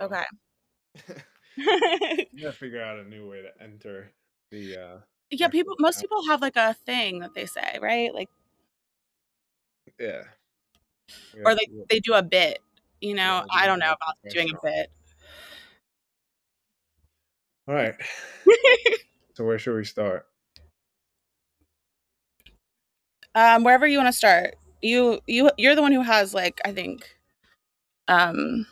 Hold. Okay. I gotta figure out a new way to enter the. uh yeah, people. Most people have like a thing that they say, right? Like, Yeah. We or they they do a bit. You know, Yeah, I don't know about doing a bit. All right. so where should we start? um, wherever you want to start. You you you're the one who has like I think, um,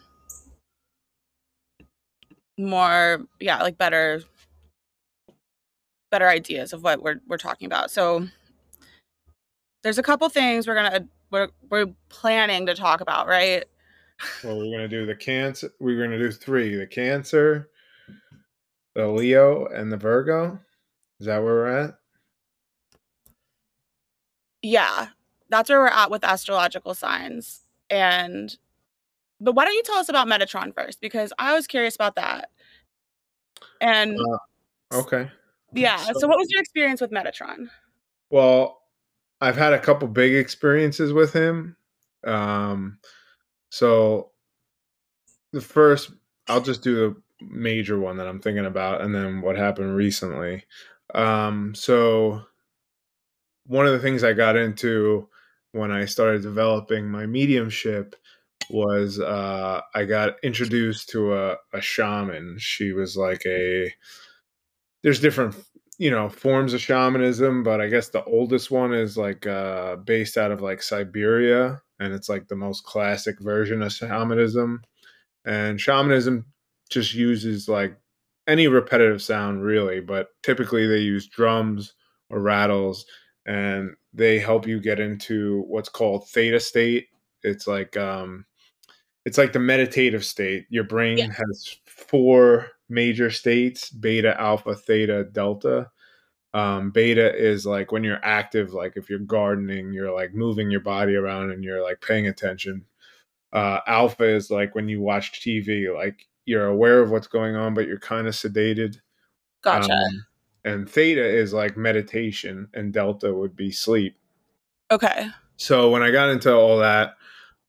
more yeah like better better ideas of what we're we're talking about. So there's a couple things we're gonna we're we're planning to talk about, right? Well, we're gonna do the cancer. We're gonna do three: the cancer, the Leo, and the Virgo. Is that where we're at? Yeah, that's where we're at with astrological signs. And but why don't you tell us about Metatron first? Because I was curious about that. And Uh, Okay. yeah, so, so- what was your experience with Metatron? Well, I've had a couple big experiences with him. Um, so the first, I'll just do the major one that I'm thinking about, and then what happened recently. Um, so one of the things I got into when I started developing my mediumship was uh, I got introduced to a, a shaman. She was like a there's different you know forms of shamanism, but I guess the oldest one is like uh, based out of like Siberia, and it's like the most classic version of shamanism. And shamanism just uses like any repetitive sound really, but typically they use drums or rattles and they help you get into what's called theta state. It's like um it's like the meditative state. Your brain Yeah. has four major states, beta, alpha, theta, delta. Um, beta is like when you're active, like if you're gardening, you're like moving your body around and you're like paying attention. Uh, alpha is like when you watch TV, like you're aware of what's going on, but you're kind of sedated. Gotcha. Um, and theta is like meditation, and delta would be sleep. okay. So when I got into all that,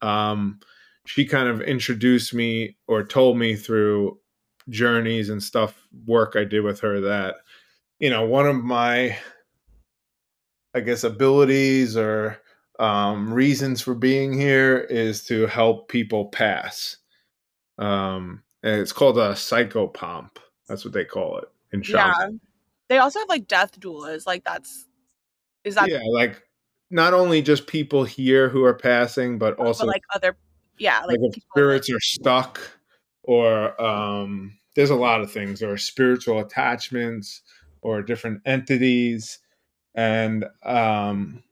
um, she kind of introduced me or told me through journeys and stuff, work I did with her that, you know, one of my, I guess, abilities or um, reasons for being here is to help people pass. Um, and it's called a psychopomp. That's what they call it in Yeah. They also have like death doulas. Like that's is that yeah, like not only just people here who are passing, but but also like other yeah, like, like, if spirits are stuck or um there's a lot of things. Or spiritual attachments or different entities. And um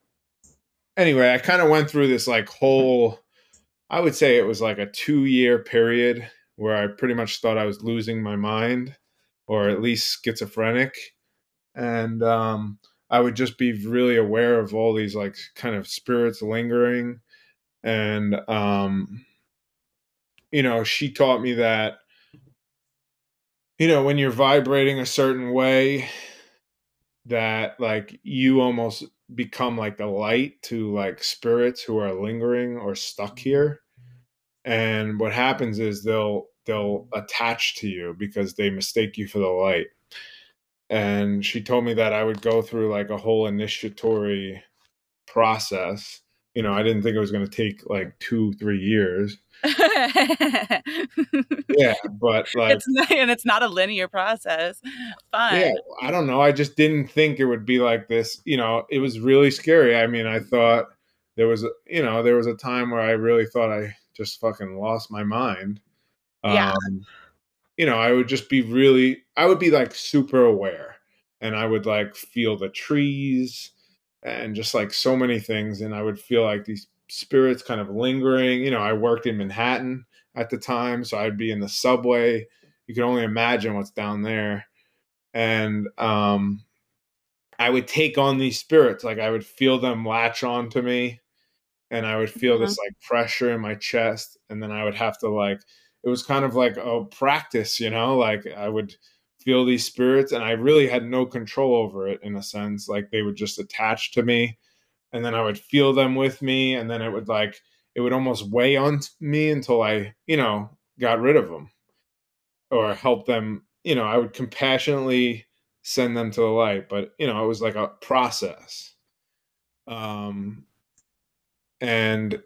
anyway i kind of went through this like whole i would say it was like a two year period where i pretty much thought i was losing my mind or at least schizophrenic. And um i would just be really aware of all these like kind of spirits lingering and um you know she taught me that you know when you're vibrating a certain way that like you almost become like a light to like spirits who are lingering or stuck here. And what happens is they'll they'll attach to you because they mistake you for the light. And she told me that i would go through like a whole initiatory process you know i didn't think it was going to take like two three years yeah but like it's not, and it's not a linear process. Fine. yeah i don't know i just didn't think it would be like this you know it was really scary i mean i thought there was a you know there was a time where i really thought i just fucking lost my mind Yeah. um, you know i would just be really i would be like super aware and i would like feel the trees and just like so many things and i would feel like these spirits kind of lingering you know i worked in manhattan at the time so i'd be in the subway. You can only imagine what's down there. And um i would take on these spirits like i would feel them latch on to me and i would feel this like pressure in my chest and then i would have to like it was kind of like a practice you know like i would feel these spirits and i really had no control over it in a sense like they would just attach to me and then i would feel them with me and then it would like it would almost weigh on me until i you know got rid of them or help them you know i would compassionately send them to the light but you know it was like a process um and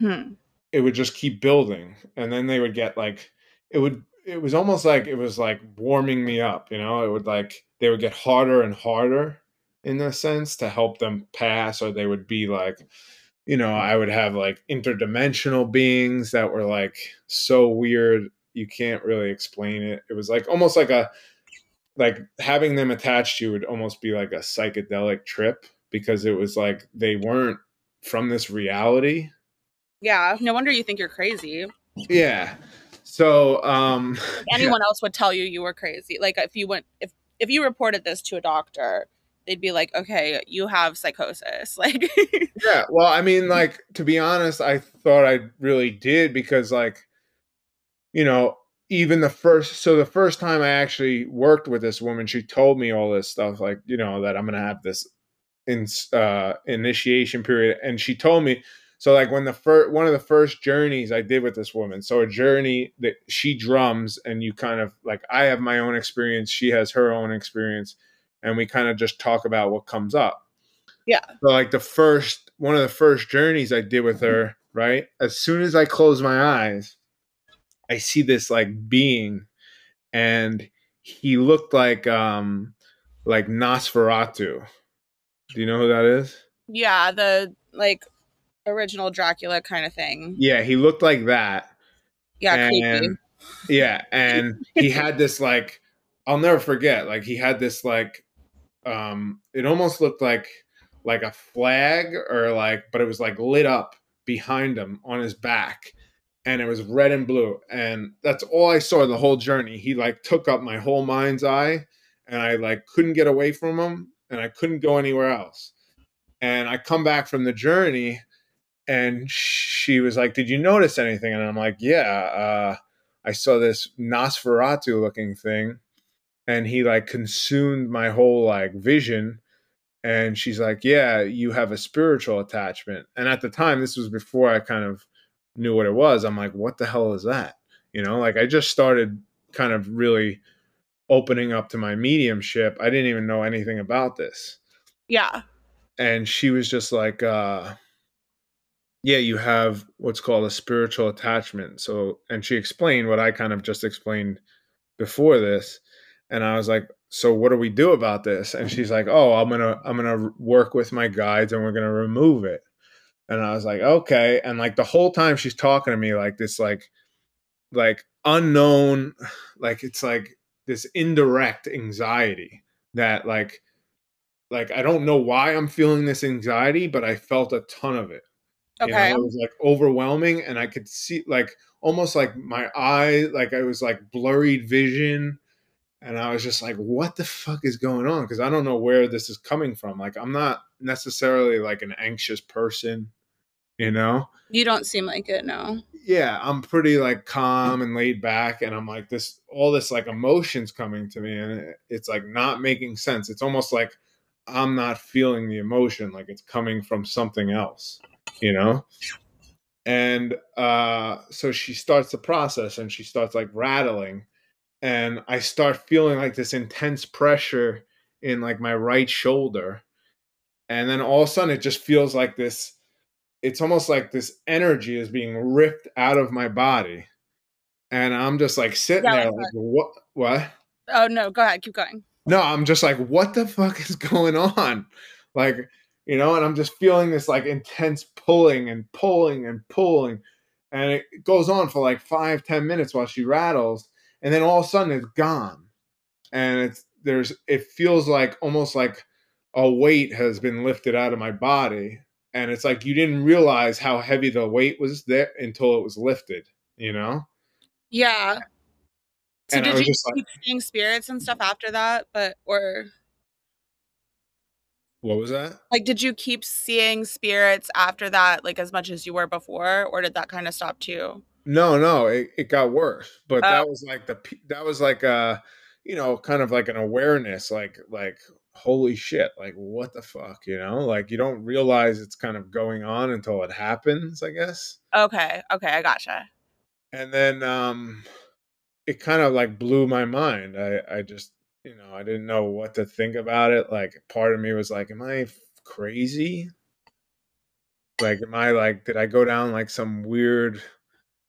Hmm. it would just keep building and then they would get like it would it was almost like it was like warming me up you know it would like they would get harder and harder in a sense to help them pass or they would be like you know i would have like interdimensional beings that were like so weird you can't really explain it it was like almost like a like having them attached to you would almost be like a psychedelic trip because it was like they weren't from this reality Yeah. No wonder you think you're crazy. yeah so um anyone else would tell you you were crazy. Like if you went if if you reported this to a doctor, they'd be like, "Okay, you have psychosis." Like Yeah, well, I mean, like to be honest, I thought I really did because, like, you know, even the first, so the first time I actually worked with this woman, she told me all this stuff, like, you know, that I'm gonna have this in uh, initiation period, and she told me, so like when the first one of the first journeys I did with this woman, so a journey that she drums, and you kind of like I have my own experience, she has her own experience, and we kind of just talk about what comes up. Yeah. So like the first one of the first journeys I did with her, right? As soon as I close my eyes, I see this like being and he looked like um like Nosferatu. Do you know who that is? yeah, the like original Dracula kind of thing. Yeah, he looked like that. Yeah, creepy. yeah, and he had this like I'll never forget. Like he had this like um it almost looked like like a flag or like but it was like lit up behind him on his back and it was red and blue and that's all I saw the whole journey. He like took up my whole mind's eye and I like couldn't get away from him and I couldn't go anywhere else. And I come back from the journey and she was like, "Did you notice anything?" And I'm like, "Yeah, uh, I saw this Nosferatu looking thing, and he like consumed my whole like vision." And she's like, "Yeah, you have a spiritual attachment." And at the time, this was before I kind of knew what it was. I'm like, "What the hell is that?" You know, like I just started kind of really opening up to my mediumship. I didn't even know anything about this Yeah. and she was just like uh yeah you have what's called a spiritual attachment. So and she explained what i kind of just explained before this and i was like so what do we do about this? And she's like oh i'm gonna i'm gonna work with my guides and we're gonna remove it. And i was like okay. And like the whole time she's talking to me like this like like unknown like it's like this indirect anxiety that like like I don't know why I'm feeling this anxiety, but I felt a ton of it. You know, it was like overwhelming, and I could see like almost like my eye, like I was like blurred vision, and I was just like, "What the fuck is going on?" Because I don't know where this is coming from. Like I'm not necessarily like an anxious person, you know. You don't seem like it, no. Yeah, I'm pretty like calm and laid back, and I'm like this, all this like emotions coming to me, and it's like not making sense. It's almost like I'm not feeling the emotion, like it's coming from something else, you know? And uh, so she starts the process and she starts like rattling. And I start feeling like this intense pressure in like my right shoulder. And then all of a sudden it just feels like this it's almost like this energy is being ripped out of my body. And I'm just like sitting Yeah, there like what what? Oh no, go ahead, keep going. No, I'm just like, what the fuck is going on? Like, you know, and I'm just feeling this like intense pulling and pulling and pulling. And it goes on for like five, ten minutes while she rattles. And then all of a sudden it's gone. And it's there's it feels like almost like a weight has been lifted out of my body. And it's like you didn't realize how heavy the weight was there until it was lifted, you know? Yeah. So And did you just like- keep seeing spirits and stuff after that? But or What was that? like did you keep seeing spirits after that like as much as you were before or did that kind of stop too? No, no, it, it got worse. But Oh. that was like the that was like uh you know, kind of like an awareness, like like holy shit, like what the fuck, you know? Like you don't realize it's kind of going on until it happens, I guess. Okay. Okay, I gotcha. And then um it kind of like blew my mind. I I just you know I didn't know what to think about it. Like part of me was like, am I crazy? Like, am I like, did I go down like some weird,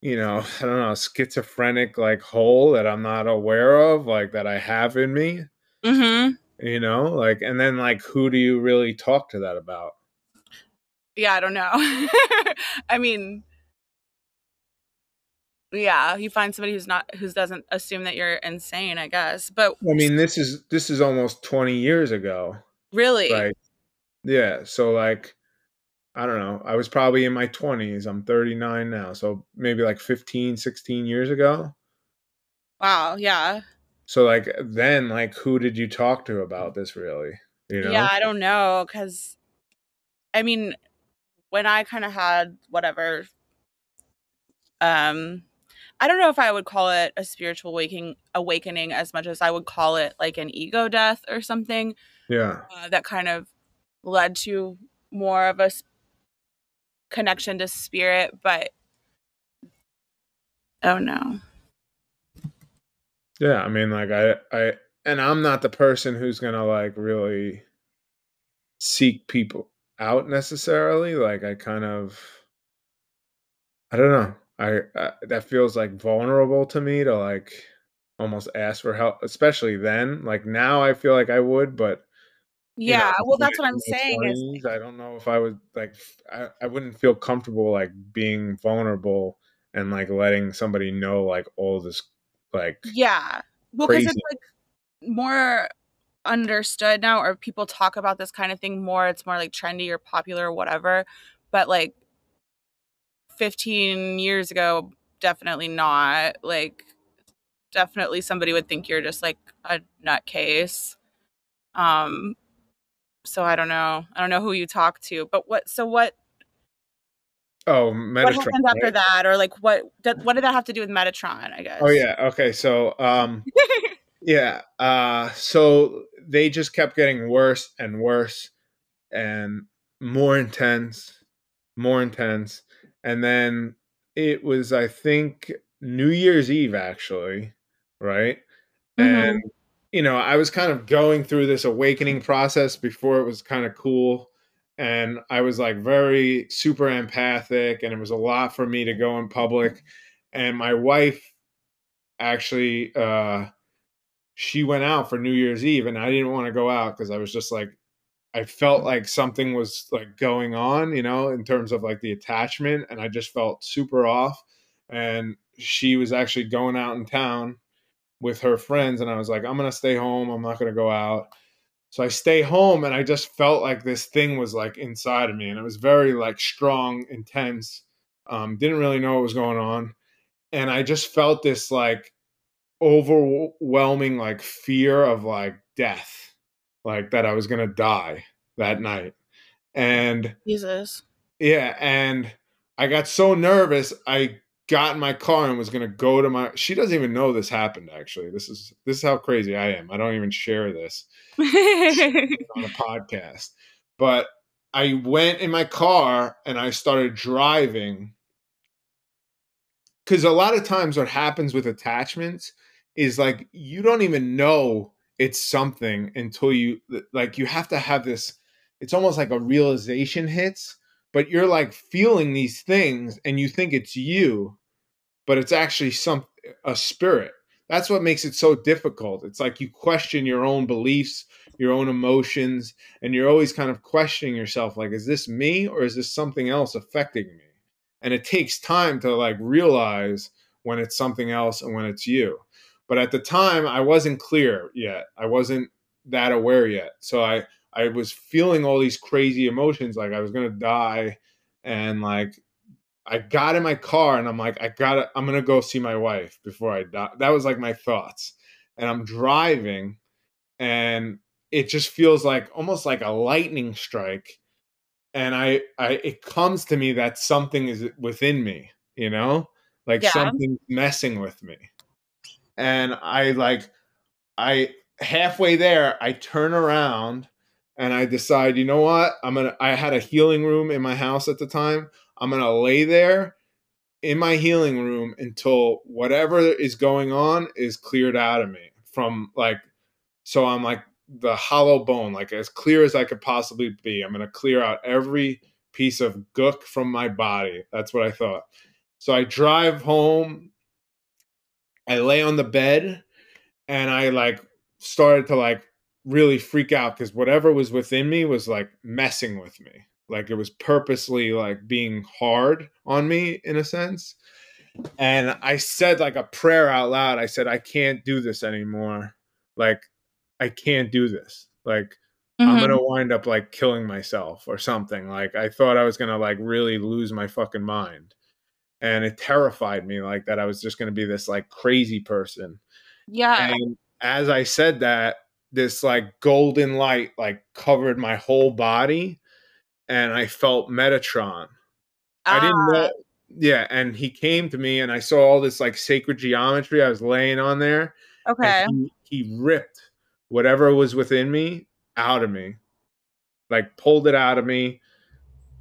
you know, I don't know, schizophrenic like hole that I'm not aware of, like that I have in me? Mm-hmm. You know, like, and then like, who do you really talk to that about? Yeah, I don't know. I mean, yeah, you find somebody who's not who doesn't assume that you're insane, I guess. But I mean, this is this is almost 20 years ago. really, Like, yeah, so like I don't know. I was probably in my 20s. I'm 39 now. So maybe like 15, 16 years ago. wow, yeah, So like then like who did you talk to about this really? You know? yeah, I don't know because, I mean, when I kind of had whatever, um, I don't know if I would call it a spiritual waking awakening as much as I would call it like an ego death or something. Yeah. uh, that kind of led to more of a connection to spirit but oh no Yeah, I mean like I I and I'm not the person who's going to like really seek people out necessarily. Like I kind of I don't know. I, I that feels like vulnerable to me to like almost ask for help, especially then. Like now I feel like I would, but you know, yeah well that's what i'm saying is I don't know if I would like. I, I wouldn't feel comfortable like being vulnerable and like letting somebody know like all this like yeah well because it's like more understood now or people talk about this kind of thing more it's more like trendy or popular or whatever but like 15 years ago definitely not like definitely somebody would think you're just like a nutcase um so i don't know i don't know who you talk to but what so what oh what Metatron. happened after right? that or like what did, what did that have to do with metatron i guess Oh yeah. Okay. So um yeah. Uh so they just kept getting worse and worse and more intense, more intense. And then it was I think New Year's Eve actually, right? Mhm. And you know, I was kind of going through this awakening process before it was kind of cool and I was like very super empathic and it was a lot for me to go in public and my wife actually uh she went out for New Year's Eve and I didn't want to go out because I was just like I felt like something was like going on, you know, in terms of like the attachment and I just felt super off and she was actually going out in town with her friends and I was like I'm going to stay home, I'm not going to go out. So I stay home and I just felt like this thing was like inside of me and it was very like strong, intense. Um didn't really know what was going on and I just felt this like overwhelming like fear of like death, like that I was gonna die that night. And jesus yeah, and I got so nervous, I got in my car and was gonna go to my. She doesn't even know this happened. Actually, this is this is how crazy I am. I don't even share this on a podcast. But I went in my car and I started driving because a lot of times what happens with attachments is like you don't even know it's something until you like you have to have this it's almost like a realization hits but you're like feeling these things and you think it's you but it's actually some a spirit. That's what makes it so difficult. It's like you question your own beliefs your own emotions and you're always kind of questioning yourself like is this me or is this something else affecting me? And it takes time to like realize when it's something else and when it's you but at the time i wasn't clear yet. I wasn't that aware yet. So i i was feeling all these crazy emotions like i was gonna die. And like i got in my car and i'm like i gotta i'm gonna go see my wife before i die. That was like my thoughts. And i'm driving and it just feels like almost like a lightning strike. And I, I it comes to me that something is within me you know? Like Yeah. something's messing with me and i like i halfway there i turn around and i decide you know what i'm gonna i had a healing room in my house at the time i'm gonna lay there in my healing room until whatever is going on is cleared out of me from like so I'm like the hollow bone, like as clear as I could possibly be. I'm gonna clear out every piece of gook from my body. That's what I thought. So I drive home, I lay on the bed, and I like started to like really freak out because whatever was within me was like messing with me. Like it was purposely like being hard on me in a sense. And I said like a prayer out loud. I said, I can't do this anymore. Like, I can't do this. Like, mm-hmm. I'm gonna wind up like killing myself or something. Like, I thought I was gonna like really lose my fucking mind. And it terrified me like that I was just gonna be this like crazy person. Yeah. And as I said that, this like golden light like covered my whole body and I felt Metatron. Ah. I didn't know. Ah. Yeah, and he came to me, and I saw all this like sacred geometry. I was laying on there. Okay. He, he, ripped whatever was within me out of me, like pulled it out of me.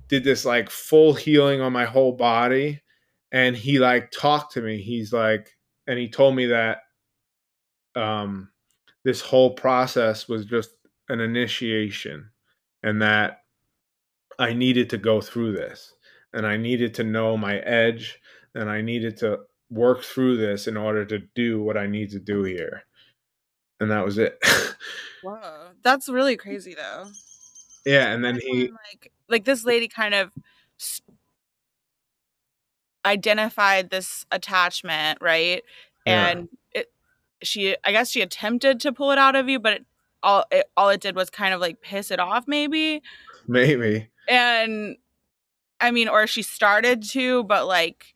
Did this like full healing on my whole body, and he like talked to me. He's like, and he told me that um, this whole process was just an initiation, and that I needed to go through this and I needed to know my edge and I needed to work through this in order to do what I need to do here. And that was it. wow That's really crazy though. Yeah, and then he like like this lady kind of identified this attachment, right? And yeah. it she I guess she attempted to pull it out of you, but it, all it, all it did was kind of like piss it off maybe. Maybe. And I mean, or she started to, but like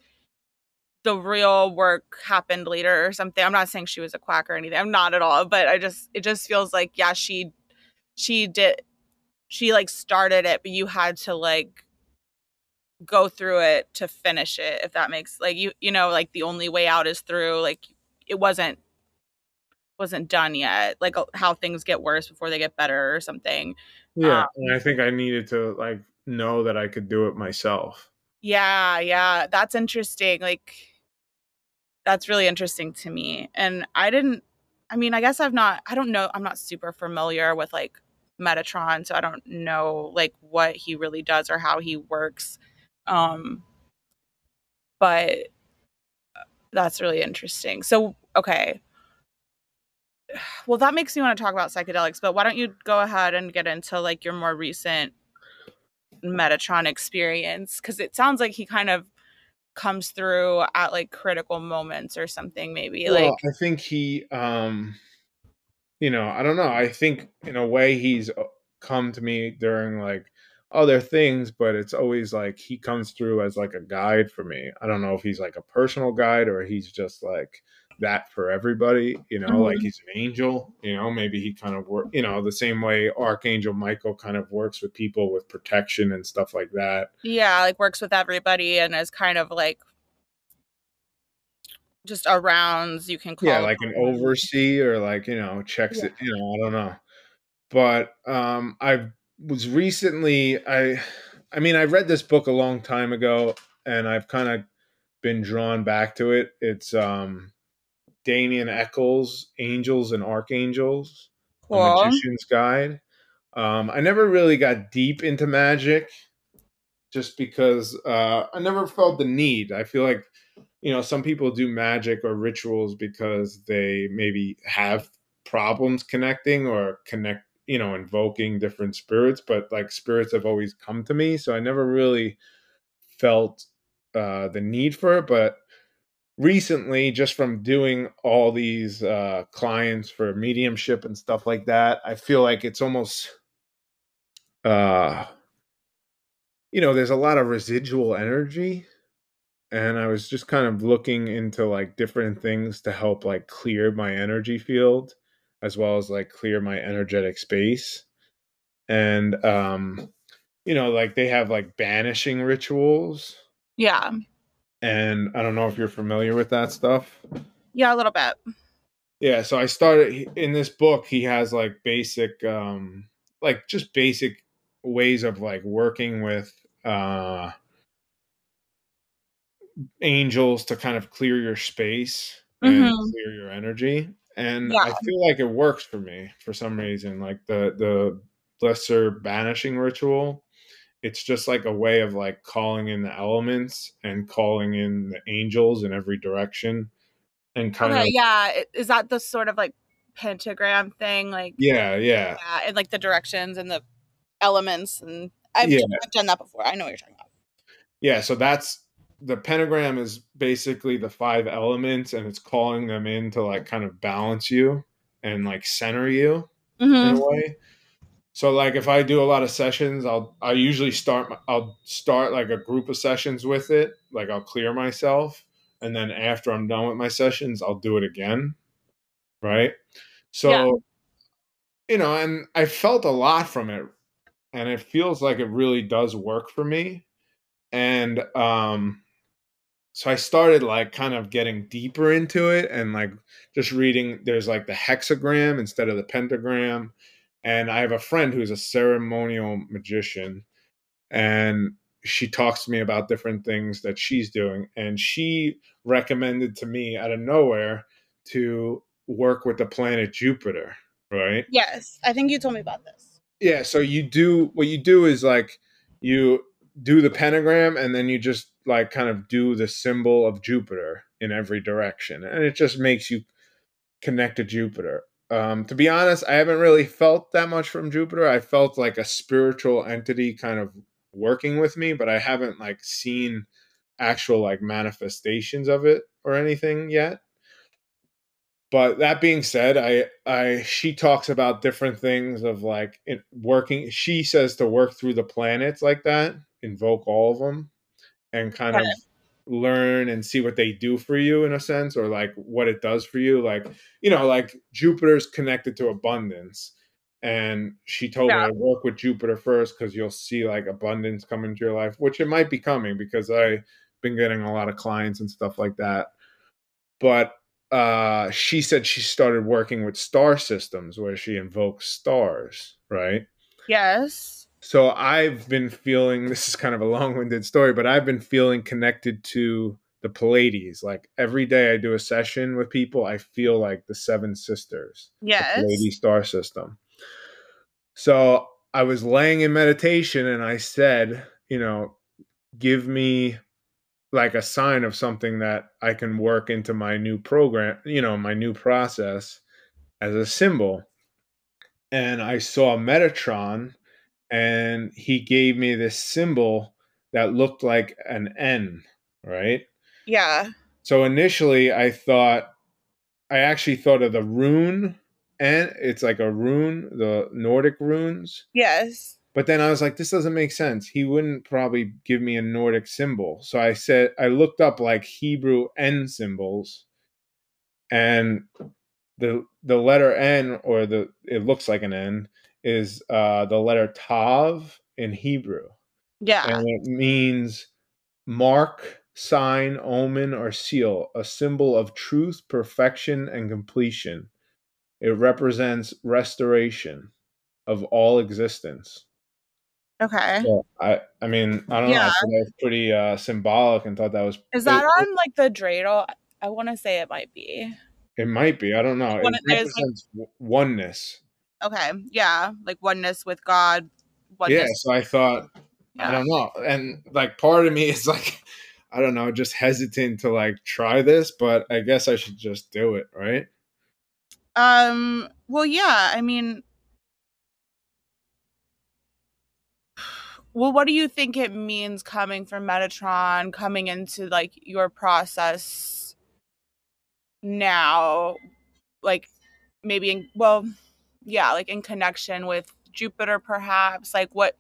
the real work happened later or something. I'm not saying she was a quack or anything. I'm not at all, but I just it just feels like yeah, she she did she like started it, but you had to like go through it to finish it if that makes like you you know like the only way out is through like it wasn't wasn't done yet like how things get worse before they get better or something yeah um, and i think i needed to like know that I could do it myself. Yeah, yeah, that's interesting. Like that's really interesting to me. And I didn't I mean, I guess I've not I don't know, I'm not super familiar with like Metatron, so I don't know like what he really does or how he works. Um but that's really interesting. So, okay. Well, that makes me want to talk about psychedelics, but why don't you go ahead and get into like your more recent Metatron experience because it sounds like he kind of comes through at like critical moments or something maybe well, like I think he um you know, I don't know. I think in a way he's uh, come to me during like other things, but it's always like he comes through as like a guide for me. I don't know if he's like a personal guide or he's just like that for everybody, you know, mm-hmm. like he's an angel, you know, maybe he kind of work, you know, the same way Archangel Michael kind of works with people with protection and stuff like that. Yeah, like works with everybody and is kind of like just around you can call Yeah, like an oversee or like, you know, checks yeah. it, you know, I don't know. But um I was recently I I mean, I read this book a long time ago and I've kind of been drawn back to it. It's um Damien Echols, Angels and Archangels, cool. a Magician's Guide. Um, I never really got deep into magic just because uh, I never felt the need. I feel like, you know, some people do magic or rituals because they maybe have problems connecting or connect, you know, invoking different spirits, but like spirits have always come to me. So I never really felt uh, the need for it. But recently just from doing all these uh, clients for mediumship and stuff like that i feel like it's almost uh you know there's a lot of residual energy and i was just kind of looking into like different things to help like clear my energy field as well as like clear my energetic space and um you know like they have like banishing rituals yeah and I don't know if you're familiar with that stuff. Yeah, a little bit. Yeah, so I started in this book. He has like basic, um, like just basic ways of like working with, uh, angels to kind of clear your space and Mhm. clear your energy. And Yeah. I feel like it works for me for some reason. Like the the lesser banishing ritual, it's just like a way of like calling in the elements and calling in the angels in every direction and kind Okay, of yeah. Is that the sort of like pentagram thing? Like yeah, yeah. yeah, and like the directions and the elements and I've, Yeah. I've done that before. I know what you're talking about. Yeah, so that's the pentagram is basically the five elements and it's calling them in to like kind of balance you and like center you in hmm a way. So like if I do a lot of sessions, I'll I usually start I'll start like a group of sessions with it, like I'll clear myself and then after I'm done with my sessions, I'll do it again. Right? So Yeah. you know, and I felt a lot from it and it feels like it really does work for me. And um so I started like kind of getting deeper into it and like just reading there's like the hexagram instead of the pentagram. And I have a friend who's a ceremonial magician and she talks to me about different things that she's doing and she recommended to me out of nowhere to work with the planet Jupiter, right? Yes, I think you told me about this. Yeah, so you do what you do is like you do the pentagram and then you just like kind of do the symbol of Jupiter in every direction and it just makes you connect to Jupiter. Um, to be honest, I haven't really felt that much from Jupiter. I felt like a spiritual entity kind of working with me, but I haven't like seen actual like manifestations of it or anything yet. But that being said, I I she talks about different things of like working. She says to work through the planets like that, invoke all of them, and kind of learn and see what they do for you in a sense, or like what it does for you. Like you know, like Jupiter's connected to abundance, and she told Yeah. me to work with Jupiter first because you'll see like abundance come into your life, which it might be coming because I've been getting a lot of clients and stuff like that. But uh, she said she started working with star systems where she invokes stars, right? Yes. So I've been feeling this is kind of a long-winded story, but I've been feeling connected to the Pleiades. Like every day I do a session with people, I feel like the seven sisters, Yes. the Pleiades star system. So I was laying in meditation and I said, you know, give me like a sign of something that I can work into my new program, you know, my new process as a symbol. And I saw Metatron and he gave me this symbol that looked like an N, right? Yeah. So initially I thought I actually thought of the rune and it's like a rune, the Nordic runes. Yes. But then I was like, this doesn't make sense. He wouldn't probably give me a Nordic symbol. So I said, I looked up like Hebrew N symbols, and the the letter N or the it looks like an N is uh, the letter Tav in Hebrew, Yeah. and it means mark, sign, omen, or seal, a symbol of truth, perfection, and completion. It represents restoration of all existence. Okay. So I, I mean, I don't know. I Yeah. thought that was pretty uh, symbolic, and thought that was. Is that it, on like the dreidel? I want to say it might be. it might be. I don't know. It One- like- represents w- oneness. Okay. Yeah. Like oneness with God. Yeah. So I thought, I don't know, and like part of me is like, I don't know, just hesitant to like try this, but I guess I should just do it, right? Um. Well, yeah. I mean, well, what do you think it means coming from Metatron, coming into like your process now? Like, maybe in well, yeah, like in connection with Jupiter, perhaps. Like, what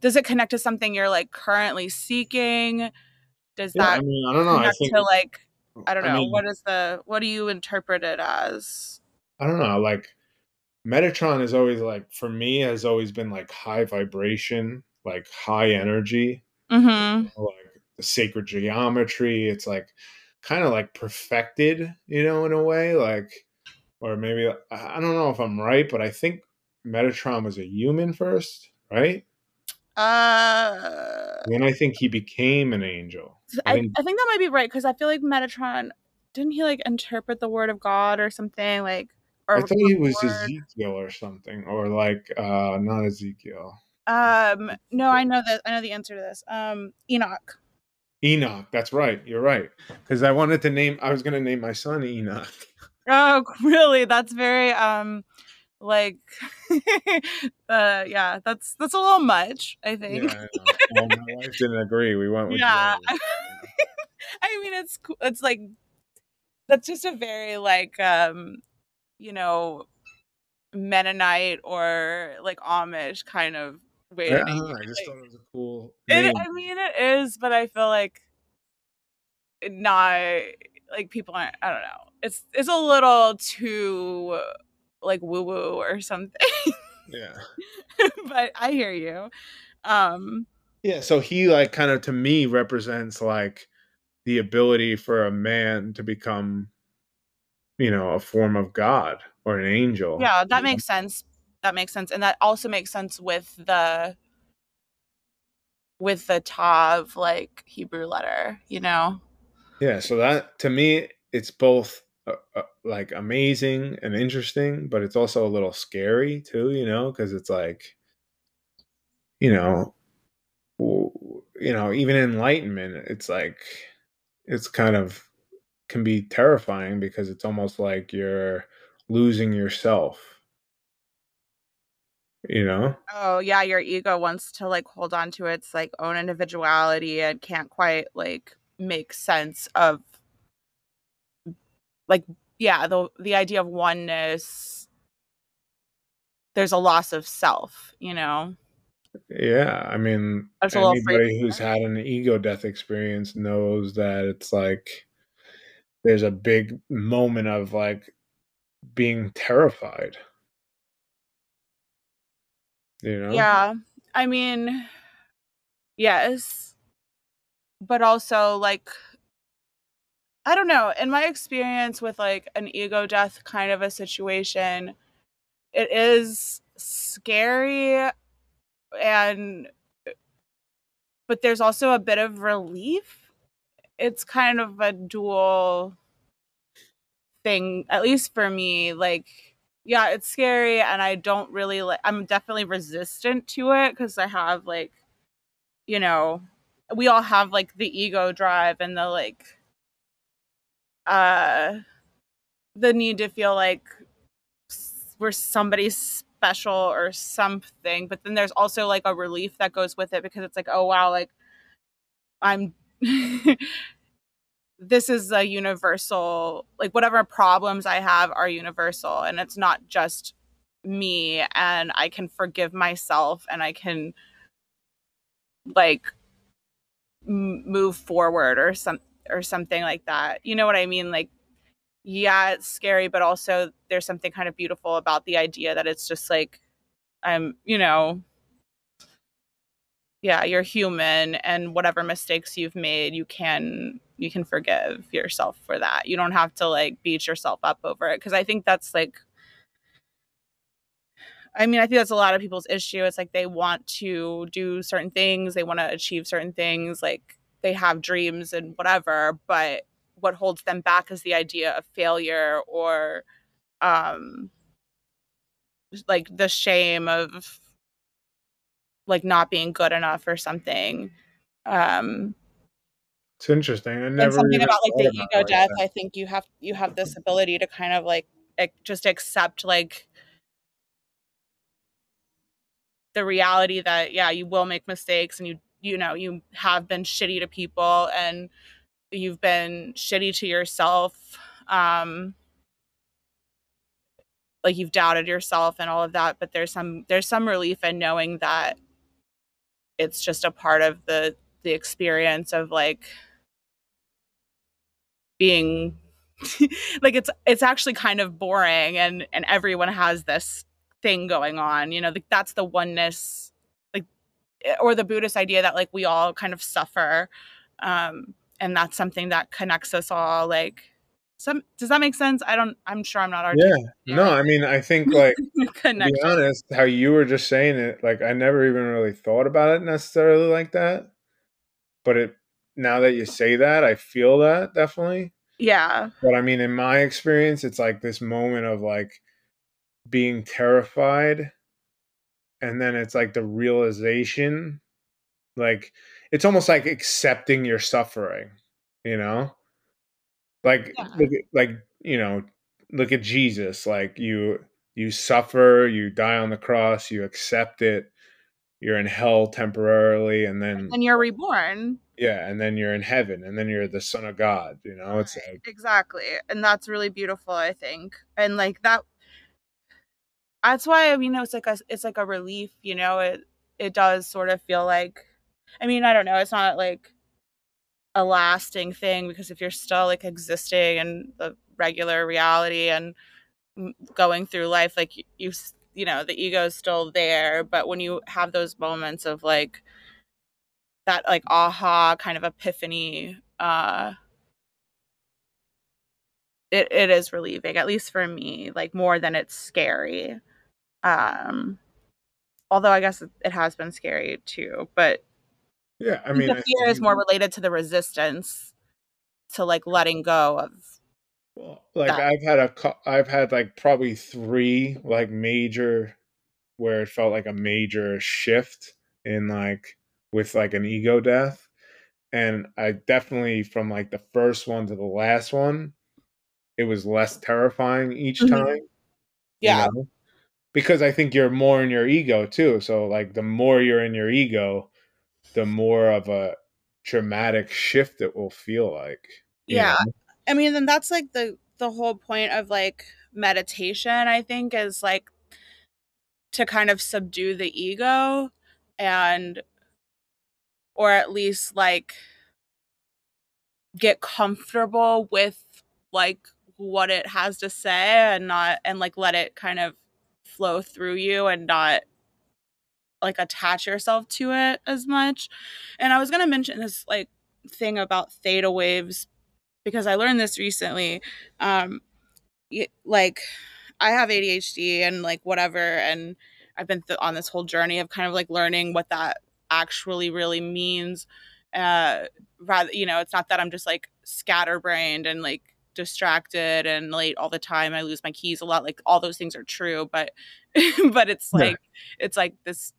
does it connect to something you're like currently seeking? Does Yeah. I mean, I don't know. I think to like I don't I know mean- what is the what do you interpret it as? I don't know. Like Metatron is always like for me has always been like high vibration, like high energy. Mm-hmm. like the sacred geometry. It's like kind of like perfected, you know, in a way. Like, or maybe I don't know if I'm right, but I think Metatron was a human first, right? Uh, then I think he became an angel. I, I, think, I think that might be right because I feel like Metatron didn't he like interpret the word of God or something like. Or I thought he was word? Ezekiel or something, or like uh not Ezekiel. Um, no, I know that I know the answer to this. Um, Enoch. Enoch, that's right. You're right. Because I wanted to name. I was going to name my son Enoch. Oh, really? That's very um, like, uh, yeah. That's that's a little much. I think. Yeah, I well, my wife didn't agree. We went with yeah. I mean, it's it's like that's just a very like um, you know, Mennonite or like Amish kind of way. Yeah, I just like, thought it was a cool. It, I mean, it is, but I feel like not like people aren't. I don't know. It's it's a little too like woo woo or something. Yeah. but I hear you. Um Yeah, so he like kind of to me represents like the ability for a man to become you know, a form of God or an angel. Yeah, that makes sense. That makes sense. And that also makes sense with the with the Tav like Hebrew letter, you know? Yeah, so that to me, it's both uh, uh, like amazing and interesting, but it's also a little scary too, you know, because it's like, you know, you know, even enlightenment, it's like, it's kind of can be terrifying because it's almost like you're losing yourself you know? Oh yeah your ego wants to like hold on to its like own individuality and can't quite like make sense of like yeah the the idea of oneness there's a loss of self you know? Yeah i mean That's anybody who's had an ego death experience knows that it's like there's a big moment of like being terrified you know yeah i mean yes but also like I don't know. In my experience with like an ego death kind of a situation, it is scary and uh, but there's also a bit of relief. It's kind of a dual thing at least for me like yeah, it's scary and I don't really like I'm definitely resistant to it cuz I have like you know, we all have like the ego drive and the like uh the need to feel like we're somebody special or something but then there's also like a relief that goes with it because it's like oh wow like i'm this is a universal like whatever problems i have are universal and it's not just me and i can forgive myself and i can like m- move forward or some or something like that. You know what I mean? Like, yeah, it's scary, but also there's something kind of beautiful about the idea that it's just like, I'm, you know, yeah, you're human and whatever mistakes you've made, you can you can forgive yourself for that. You don't have to like beat yourself up over it because I think that's like I mean, I think that's a lot of people's issue. It's like they want to do certain things, they want to achieve certain things, like they have dreams and whatever, but what holds them back is the idea of failure or um like the shame of like not being good enough or something. Um it's interesting. I never and something about like the ego death. That. I think you have you have this ability to kind of like just accept like the reality that yeah you will make mistakes and you you know you have been shitty to people and you've been shitty to yourself um like you've doubted yourself and all of that but there's some there's some relief in knowing that it's just a part of the the experience of like being like it's it's actually kind of boring and and everyone has this thing going on you know like that's the oneness like or the Buddhist idea that like we all kind of suffer. Um, and that's something that connects us all like some does that make sense? I don't I'm sure I'm not Yeah. No, I mean I think like to be honest, how you were just saying it, like I never even really thought about it necessarily like that. But it now that you say that, I feel that definitely. Yeah. But I mean in my experience, it's like this moment of like being terrified and then it's like the realization like it's almost like accepting your suffering you know like Yeah. look at, like you know look at jesus like you you suffer you die on the cross you accept it you're in hell temporarily and then And you're reborn. Yeah and then you're in heaven and then you're the son of god you know it's like exactly. And that's really beautiful, I think. And like that that's why I mean it's like a it's like a relief, you know. It it does sort of feel like I mean, I don't know, it's not like a lasting thing because if you're still like existing in the regular reality and going through life like you, you you know, the ego is still there, but when you have those moments of like that like aha kind of epiphany uh it, it is relieving at least for me like more than it's scary um although i guess it, has been scary too but yeah i mean the fear is more related to the resistance to like letting go of Well, like that. I've had a, I've had like probably three like major, where it felt like a major shift in like with like an ego death, and I definitely from like the first one to the last one, it was less terrifying each Mhm. time. you yeah know? because I think you're more in your ego too. So like the more you're in your ego, the more of a traumatic shift it will feel like. yeah know? i mean then that's like the the whole point of like meditation i think is like to kind of subdue the ego and or at least like get comfortable with like what it has to say and not and like let it kind of flow through you and not like attach yourself to it as much. And I was going to mention this like thing about theta waves because I learned this recently. Um like I have ADHD and like whatever and I've been th- on this whole journey of kind of like learning what that actually really means. Uh rather you know, it's not that I'm just like scatterbrained and like distracted and late all the time. I lose my keys a lot. Like all those things are true, but but it's Yeah. like it's like this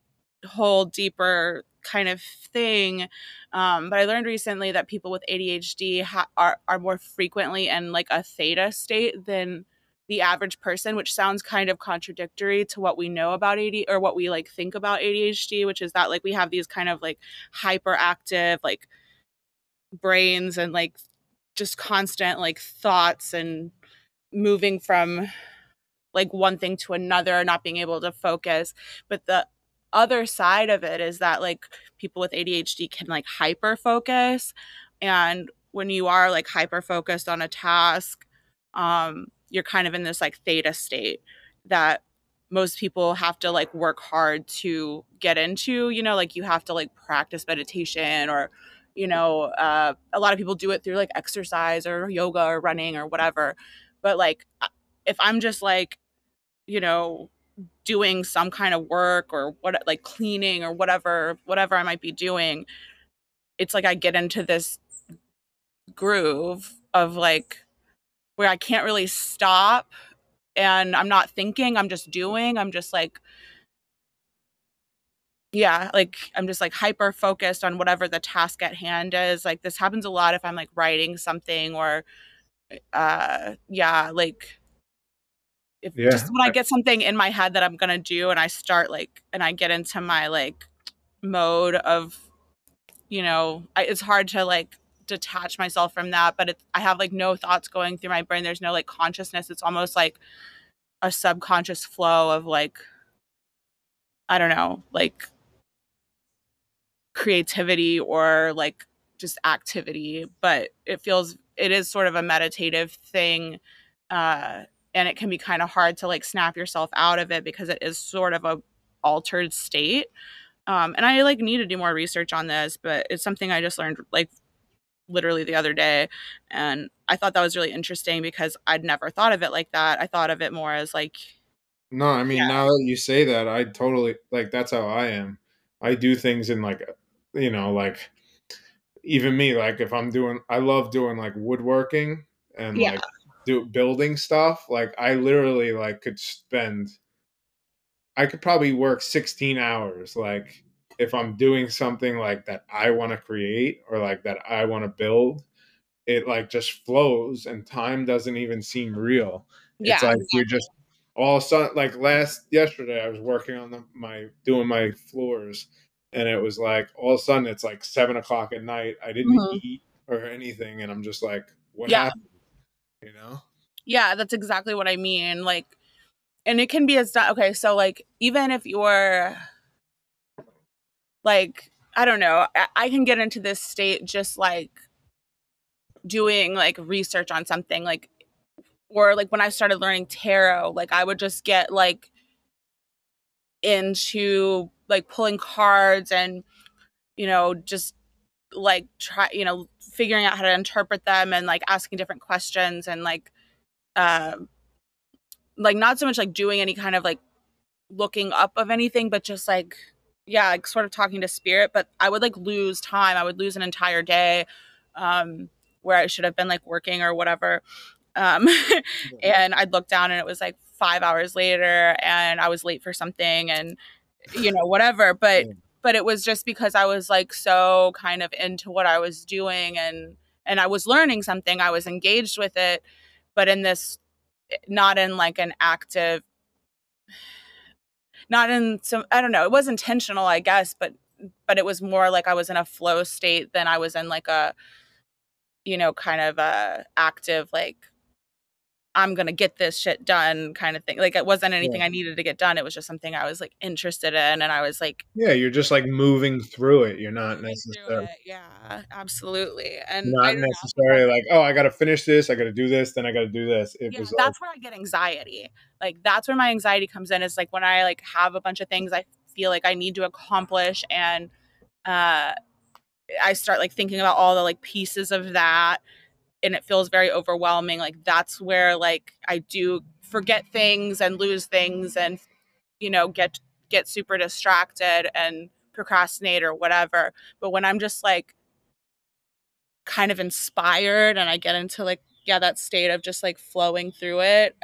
whole deeper kind of thing. Um, but I learned recently that people with ADHD ha- are are more frequently in like a theta state than the average person, which sounds kind of contradictory to what we know about AD or what we like think about ADHD, which is that like we have these kind of like hyperactive like brains and like just constant like thoughts and moving from like one thing to another, not being able to focus. But the other side of it is that like people with ADHD can like hyper focus. And when you are like hyper focused on a task, um, you're kind of in this like theta state that most people have to like work hard to get into, you know, like you have to like practice meditation or you know, uh, a lot of people do it through like exercise or yoga or running or whatever. But like, uh, if I'm just like, you know, doing some kind of work or what, like cleaning or whatever, whatever I might be doing, it's like I get into this groove of like where I can't really stop and I'm not thinking, I'm just doing. I'm just like, yeah, like I'm just like hyper focused on whatever the task at hand is. Like this happens a lot if I'm like writing something or uh yeah, like if Yeah. just when I get something in my head that I'm gonna do and I start like and I get into my like mode of you know, I, it's hard to like detach myself from that, but it's I have like no thoughts going through my brain. There's no like consciousness. It's almost like a subconscious flow of like I don't know, like creativity or like just activity, but it feels it is sort of a meditative thing. Uh and it can be kind of hard to like snap yourself out of it because it is sort of a altered state. Um and I like need to do more research on this, but it's something I just learned like literally the other day and i thought that was really interesting because i'd never thought of it like that i thought of it more as like no i mean yeah. now that you say that i totally like that's how i am i do things in like you know like even me like if i'm doing i love doing like woodworking and yeah. like do building stuff like i literally like could spend i could probably work 16 hours like if I'm doing something like that I want to create or like that I want to build, it like just flows and time doesn't even seem real. Yeah, it's like exactly. you're just all of a sudden like last yesterday I was working on the, my doing my floors and it was like all of a sudden it's like seven o'clock at night. I didn't mm-hmm. eat or anything and I'm just like, what yeah. happened? You know? Yeah, that's exactly what I mean. Like and it can be as okay, so like even if you're like i don't know I, can get into this state just like doing like research on something like or like when i started learning tarot like i would just get like into like pulling cards and you know just like try you know figuring out how to interpret them and like asking different questions and like uh like not so much like doing any kind of like looking up of anything but just like yeah, like sort of talking to spirit, but I would like lose time. I would lose an entire day um, where I should have been like working or whatever. Um, and I'd look down and it was like five hours later and I was late for something and, you know, whatever. But, but it was just because I was like so kind of into what I was doing and, and I was learning something. I was engaged with it, but in this, not in like an active not in some I don't know, it was intentional, I guess, but but it was more like I was in a flow state than I was in like a you know, kind of a active like I'm gonna get this shit done kind of thing. Like it wasn't anything yeah. I needed to get done. It was just something I was like interested in, and I was like, yeah, you're just like moving through it. You're not necessarily, yeah, absolutely, and not necessarily know. like, oh, I got to finish this, I got to do this, then I got to do this. It yeah, was that's like, when I get anxiety. Like that's where my anxiety comes in. Is like when I like have a bunch of things I feel like I need to accomplish, and uh, I start like thinking about all the like pieces of that and it feels very overwhelming like that's where like i do forget things and lose things and you know get get super distracted and procrastinate or whatever. But when i'm just like kind of inspired and i get into like yeah that state of just like flowing through it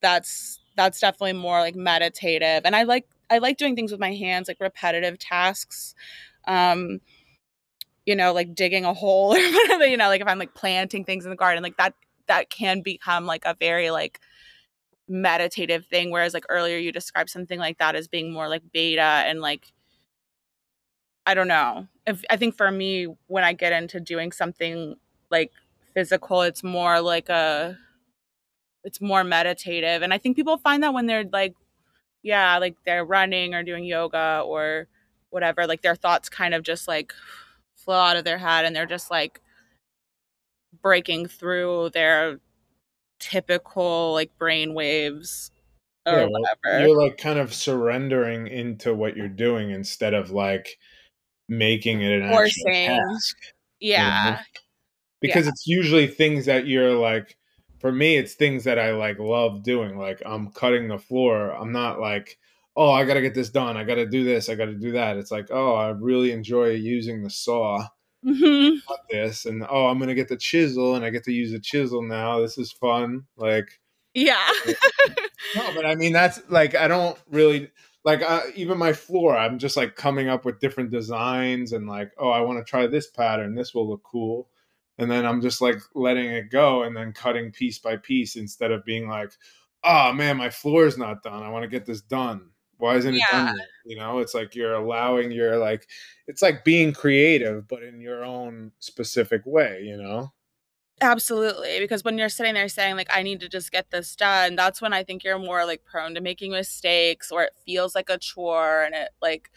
that's that's definitely more like meditative. And i like i like doing things with my hands like repetitive tasks. Um you know, like digging a hole or whatever, you know, like if I'm like planting things in the garden, like that that can become like a very like meditative thing. Whereas like earlier you described something like that as being more like beta and like I don't know. If I think for me when I get into doing something like physical, it's more like a it's more meditative. And I think people find that when they're like yeah, like they're running or doing yoga or whatever, like their thoughts kind of just like flow out of their head and they're just like breaking through their typical like brain waves or yeah, whatever. You're like kind of surrendering into what you're doing instead of like making it an actual task. Yeah. You know? Because yeah. it's usually things that you're like for me it's things that I like love doing. Like I'm cutting the floor. I'm not like oh, I got to get this done. I got to do this. I got to do that. It's like, oh, I really enjoy using the saw. Mm-hmm. This and oh, I'm gonna get the chisel and I get to use the chisel now. This is fun. Like, yeah. no, but I mean that's like I don't really like uh, even my floor. I'm just like coming up with different designs and like, oh, I want to try this pattern. This will look cool. And then I'm just like letting it go and then cutting piece by piece instead of being like, oh man, my floor is not done. I want to get this done why isn't it yeah. done yet? you know it's like you're allowing your like it's like being creative but in your own specific way you know absolutely because when you're sitting there saying like i need to just get this done that's when i think you're more like prone to making mistakes or it feels like a chore and it like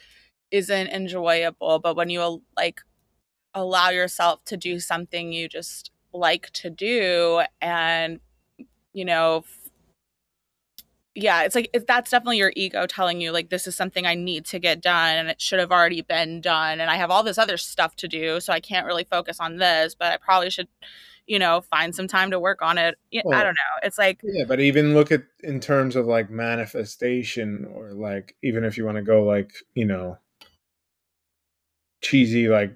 isn't enjoyable but when you like allow yourself to do something you just like to do and you know yeah, it's like it, that's definitely your ego telling you like this is something I need to get done and it should have already been done and I have all this other stuff to do so I can't really focus on this, but I probably should you know find some time to work on it. Well, I don't know. It's like Yeah, but even look at in terms of like manifestation or like even if you want to go like, you know, cheesy like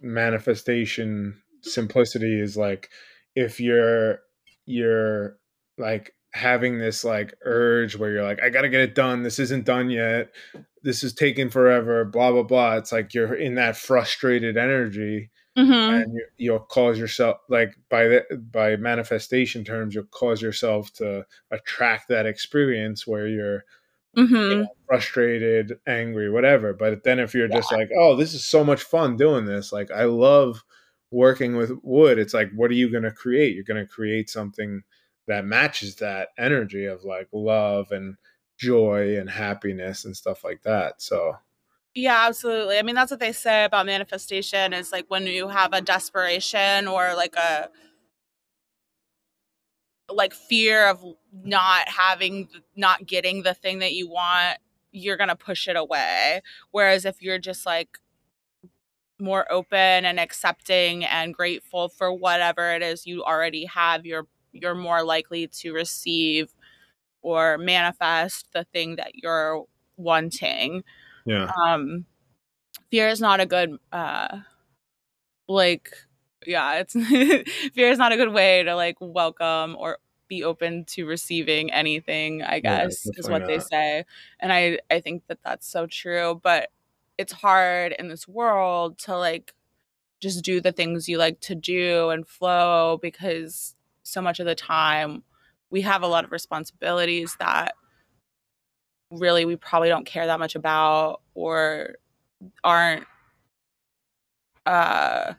manifestation simplicity is like if you're you're like having this like urge where you're like I got to get it done, this isn't done yet. This is taking forever, blah blah blah. It's like you're in that frustrated energy mhm and you, you'll cause yourself like by the by manifestation terms you'll cause yourself to attract that experience where you're you mhm know, frustrated angry whatever but then if you're yeah. just like oh this is so much fun doing this like i love working with wood it's like what are you going to create you're going to create something that matches that energy of like love and joy and happiness and stuff like that so Yeah, absolutely. I mean, that's what they say about manifestation is like when you have a desperation or like a like fear of not having not getting the thing that you want, you're going to push it away. Whereas if you're just like more open and accepting and grateful for whatever it is you already have, you're you're more likely to receive or manifest the thing that you're wanting. yeah. Um fear is not a good uh like yeah it's fear is not a good way to like welcome or be open to receiving anything i yeah guess is definitely what they say. And i i think that that's so true but it's hard in this world to like just do the things you like to do and flow because so much of the time we have a lot of responsibilities that really we probably don't care that much about or aren't uh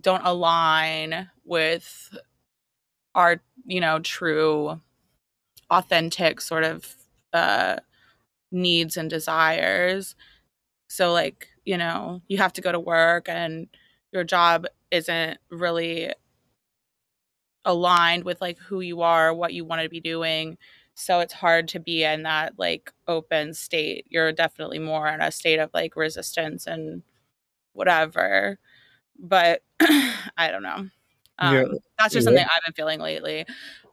don't align with our you know true authentic sort of uh needs and desires. So like you know you have to go to work and your job isn't really aligned with like who you are what you want to be doing so it's hard to be in that like open state you're definitely more in a state of like resistance and whatever but I don't know. yeah Um, that's just yeah something I've been feeling lately.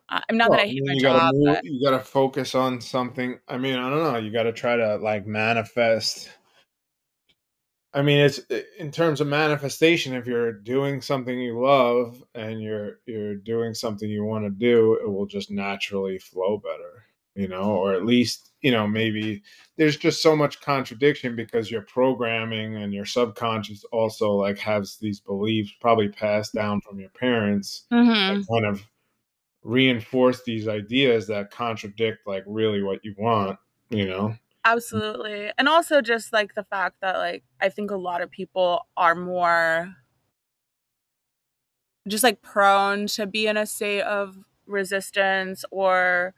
Uh, I'm not that Well, I I hate my you gotta job, move. but You gotta focus on something. I mean, I don't know. You gotta try to like manifest. I mean, it's in terms of manifestation. If you're doing something you love and you're you're doing something you want to do, it will just naturally flow better. You know, or at least you know maybe there's just so much contradiction because your programming and your subconscious also like has these beliefs probably passed down from your parents that hmm kind of reinforce these ideas that contradict like really what you want you know absolutely. And also just like the fact that like I think a lot of people are more just like prone to be in a state of resistance or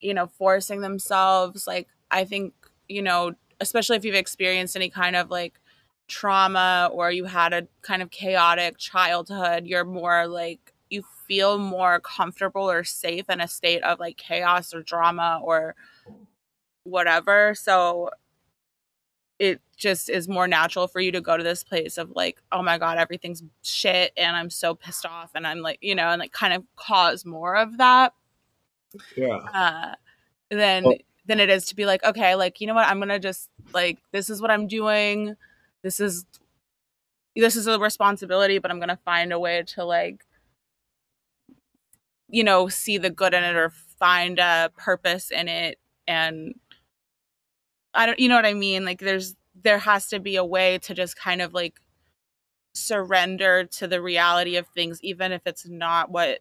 you know forcing themselves like I think you know especially if you've experienced any kind of like trauma or you had a kind of chaotic childhood you're more like you feel more comfortable or safe in a state of like chaos or drama or whatever. So it just is more natural for you to go to this place of like oh my god everything's shit and i'm so pissed off and i'm like you know and like kind of cause more of that. Yeah. Uh than well, than it is to be like okay like you know what? I'm gonna just like this is what i'm doing. This is this is a responsibility but i'm gonna find a way to like you know see the good in it or find a purpose in it and i don't you know what i mean? Like there's there has to be a way to just kind of like surrender to the reality of things even if it's not what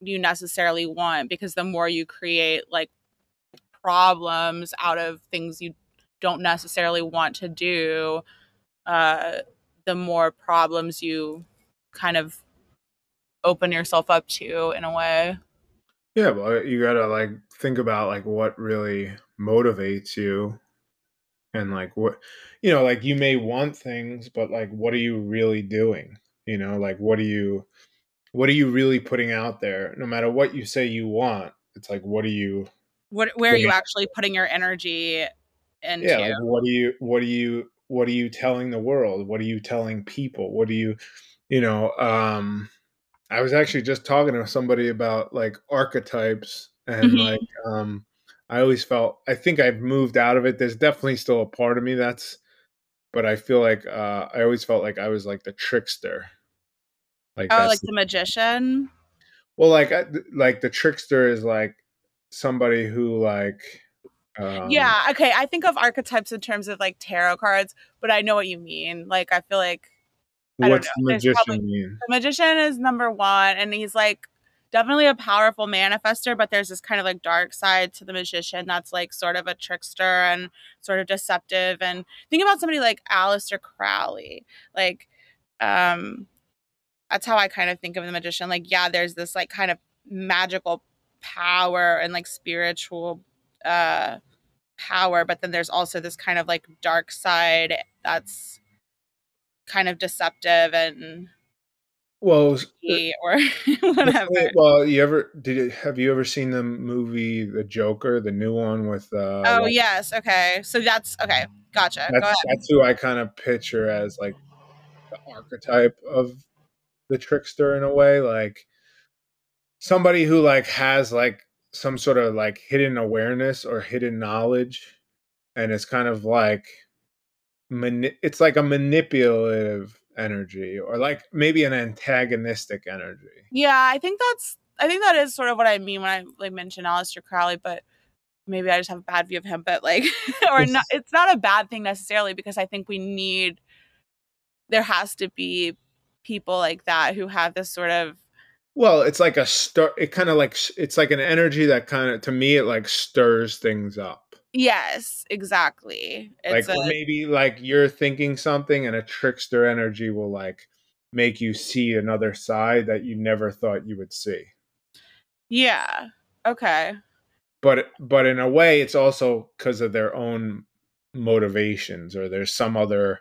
you necessarily want because the more you create like problems out of things you don't necessarily want to do uh the more problems you kind of open yourself up to in a way. Yeah but you gotta like think about like what really motivates you and like what you know like you may want things but like what are you really doing? You know like what are you what are you really putting out there? No matter what you say you want it's like what are you what where are you actually putting your energy into? yeah like what are you what are you what are you telling the world? What are you telling people? What do you you know um i was actually just talking to somebody about like archetypes and Mhm. like um i always felt i think i've moved out of it. There's definitely still a part of me that's but i feel like uh i always felt like i was like the trickster. Like oh like the magician? Well like I, like the trickster is like somebody who like um, yeah okay i think of archetypes in terms of like tarot cards but i know what you mean. Like i feel like I what's the magician probably- mean? the magician is number one and he's like definitely a powerful manifester but there's this kind of like dark side to the magician that's like sort of a trickster and sort of deceptive and think about somebody like Aleister Crowley. Like um that's how I kind of think of the magician. Like yeah there's this like kind of magical power and like spiritual uh power but then there's also this kind of like dark side that's kind of deceptive and well was- or whatever. Well, you ever did? It, have you ever seen the movie The Joker, the new one with? uh Oh like, yes, okay. So that's okay. Gotcha. Go that's, ahead. that's who I kind of picture as like the archetype of the trickster in a way, like somebody who like has like some sort of like hidden awareness or hidden knowledge, and it's kind of like mani- it's like a manipulative energy or like maybe an antagonistic energy. Yeah, I think that's I think that is sort of what I mean when I like mention Aleister Crowley, but maybe I just have a bad view of him. But like, or not, it's not a bad thing necessarily because I think we need there has to be people like that who have this sort of Well, it's like a stir. It kind of like it's like an energy that kind of to me it like stirs things up. Yes, exactly. It's like a, maybe like you're thinking something, and a trickster energy will like make you see another side that you never thought you would see. yeah. Okay. But but in a way, it's also because of their own motivations, or there's some other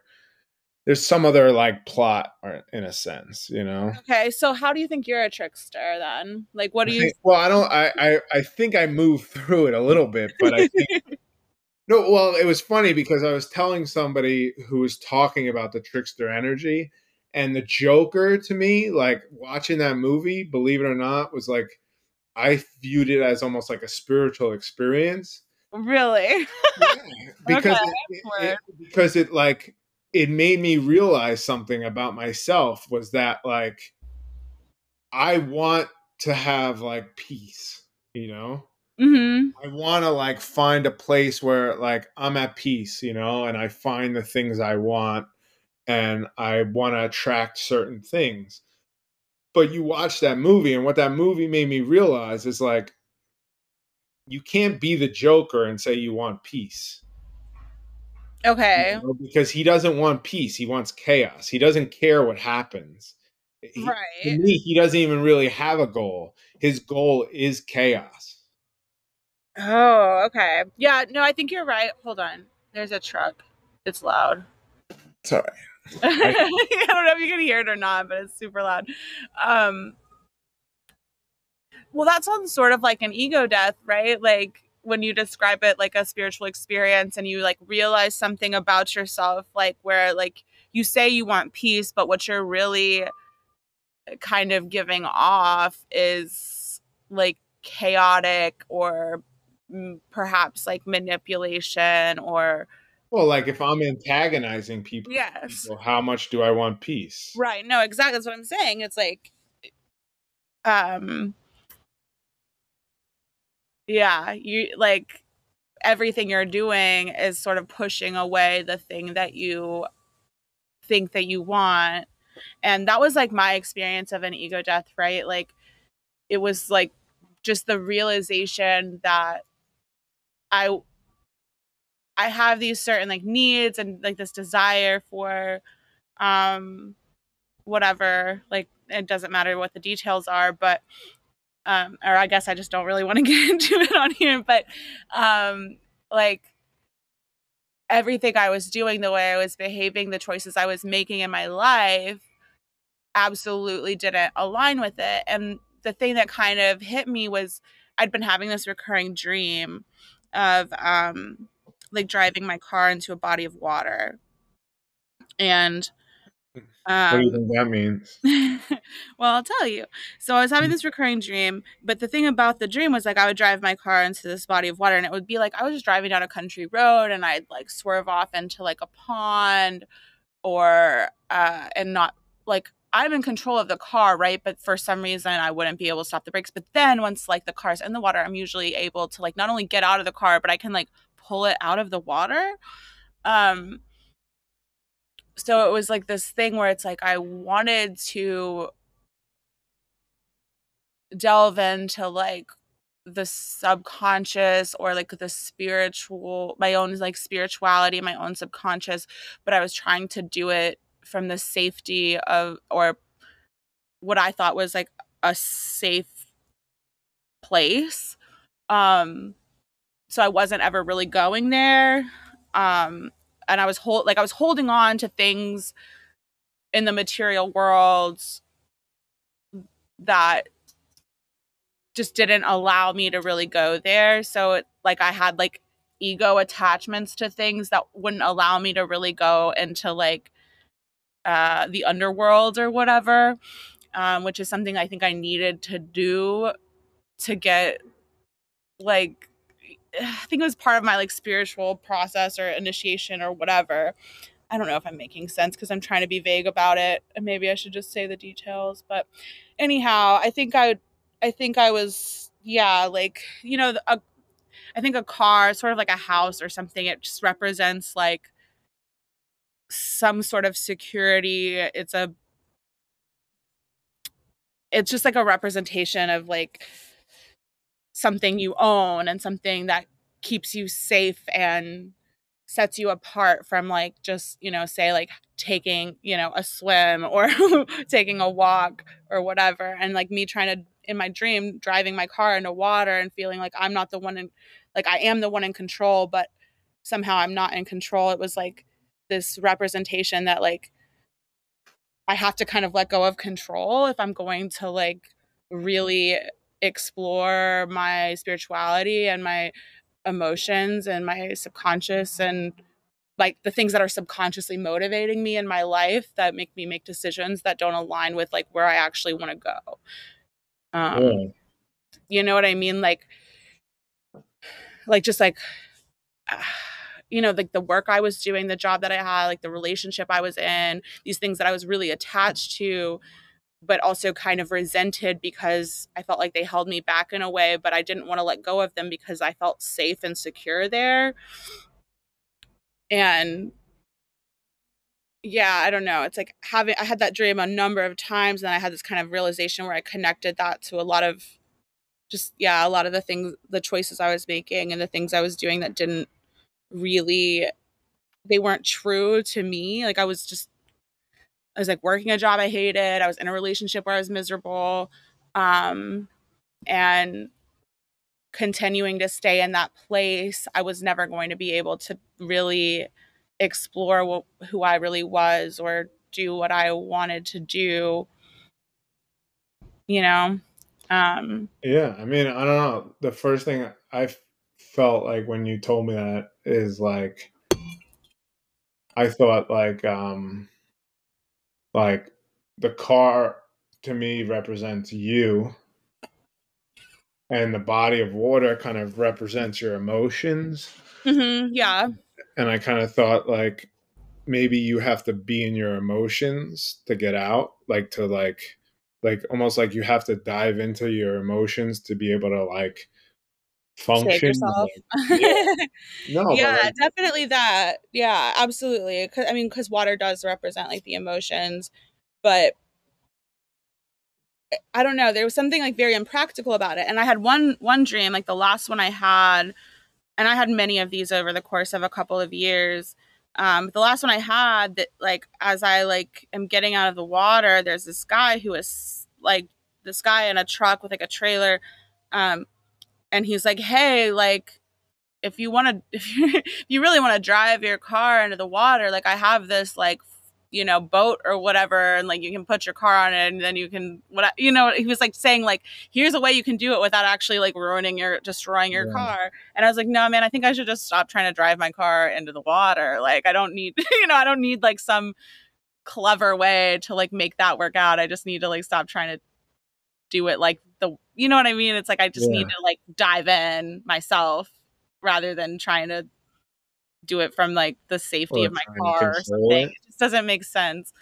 there's some other like plot, or in a sense, you know. Okay. So how do you think you're a trickster then? Like, what do I you? think- well, I don't. I, I I think I move through it a little bit, but I think no. Well, it was funny because I was telling somebody who was talking about the trickster energy, and the Joker to me, like watching that movie, believe it or not, was like I viewed it as almost like a spiritual experience Really? yeah, because Okay, it, it- because it like it made me realize something about myself was that like I want to have like peace, you know. Mm-hmm. I want to like find a place where like I'm at peace, you know, and I find the things I want and I want to attract certain things. But you watch that movie and what that movie made me realize is like you can't be the joker and say you want peace. Okay. you know, because he doesn't want peace, he wants chaos. He doesn't care what happens. He- Right. me, he doesn't even really have a goal. His goal is chaos. Oh, okay. Yeah, no, I think you're right. Hold on. There's a truck. It's loud. Sorry. I don't know if you can hear it or not, but it's super loud. Um Well, that sounds sort of like an ego death, right? Like when you describe it like a spiritual experience and you like realize something about yourself like where like you say you want peace, but what you're really kind of giving off is like chaotic or perhaps like manipulation or Well, like if I'm antagonizing people, yes people, how much do I want peace? right no exactly that's what i'm saying it's like um yeah you like everything you're doing is sort of pushing away the thing that you think that you want and that was like my experience of an ego death right like it was like just the realization that i i have these certain like needs and like this desire for um whatever like it doesn't matter what the details are but um or i guess i just don't really want to get into it on here but um like everything i was doing the way i was behaving the choices i was making in my life absolutely didn't align with it and the thing that kind of hit me was I'd been having this recurring dream of um like driving my car into a body of water. And um, what do you um, think that means? well, I'll tell you. So I was having this recurring dream, but the thing about the dream was like I would drive my car into this body of water and it would be like I was just driving down a country road and I'd like swerve off into like a pond or uh and not like I'm in control of the car, right? But for some reason, I wouldn't be able to stop the brakes. But then once like the car's in the water, I'm usually able to like not only get out of the car, but I can like pull it out of the water. Um, so it was like this thing where it's like I wanted to delve into like the subconscious or like the spiritual my own like spirituality my own subconscious but i was trying to do it from the safety of or what I thought was like a safe place. Um so I wasn't ever really going there. Um and I was hold like I was holding on to things in the material world that just didn't allow me to really go there. So it, like I had like ego attachments to things that wouldn't allow me to really go into like uh, the underworld or whatever, um, which is something I think I needed to do to get like I think it was part of my like spiritual process or initiation or whatever. I don't know if I'm making sense because I'm trying to be vague about it. And maybe I should just say the details. But anyhow, I think I I think I was yeah, like, you know, a, I think a car, sort of like a house or something, it just represents like some sort of security. It's a it's just like a representation of like something you own and something that keeps you safe and sets you apart from like just you know say like taking you know a swim or taking a walk or whatever and like me trying to in my dream driving my car into water and feeling like i'm not the one in like i am the one in control but somehow i'm not in control it was like this representation that like I have to kind of let go of control if I'm going to like really explore my spirituality and my emotions and my subconscious and like the things that are subconsciously motivating me in my life that make me make decisions that don't align with like where I actually want to go. Um, yeah. You know what I mean? Like, like just like. Uh, you know like the work i was doing the job that i had like the relationship i was in these things that i was really attached to but also kind of resented because i felt like they held me back in a way but i didn't want to let go of them because i felt safe and secure there. And yeah i don't know it's like having i had that dream a number of times and i had this kind of realization where i connected that to a lot of just yeah a lot of the things the choices i was making and the things i was doing that didn't really they weren't true to me. Like I was just I was like working a job I hated. I was in a relationship where I was miserable. Um and continuing to stay in that place, I was never going to be able to really explore what, who I really was or do what I wanted to do. You know? Um Yeah, I mean, I don't know. The first thing I felt like when you told me that is like I thought like um like the car to me represents you and the body of water kind of represents your emotions. Mm-hmm, yeah. And I kind of thought like maybe you have to be in your emotions to get out, like to like like almost like you have to dive into your emotions to be able to like function. Yourself. yeah. No, yeah, like, definitely that. Yeah, absolutely. Cause, I mean, because water does represent like the emotions, but I don't know. There was something like very impractical about it. And I had one one dream, like the last one I had, and I had many of these over the course of a couple of years. Um, the last one I had that like as I like am getting out of the water, there's this guy who is like this guy in a truck with like a trailer. Um, and he's like, "Hey, like if you want to if you, if you really want to drive your car into the water, like I have this like you know boat or whatever and like you can put your car on it and then you can what you know he was like saying like here's a way you can do it without actually like ruining your destroying your yeah. car. And i was like no man i think i should just stop trying to drive my car into the water. Like i don't need you know i don't need like some clever way to like make that work out. I just need to like stop trying to do it like the you know what i mean it's like i just yeah. need to like dive in myself rather than trying to do it from like the safety or of my car or something. It. it just doesn't make sense.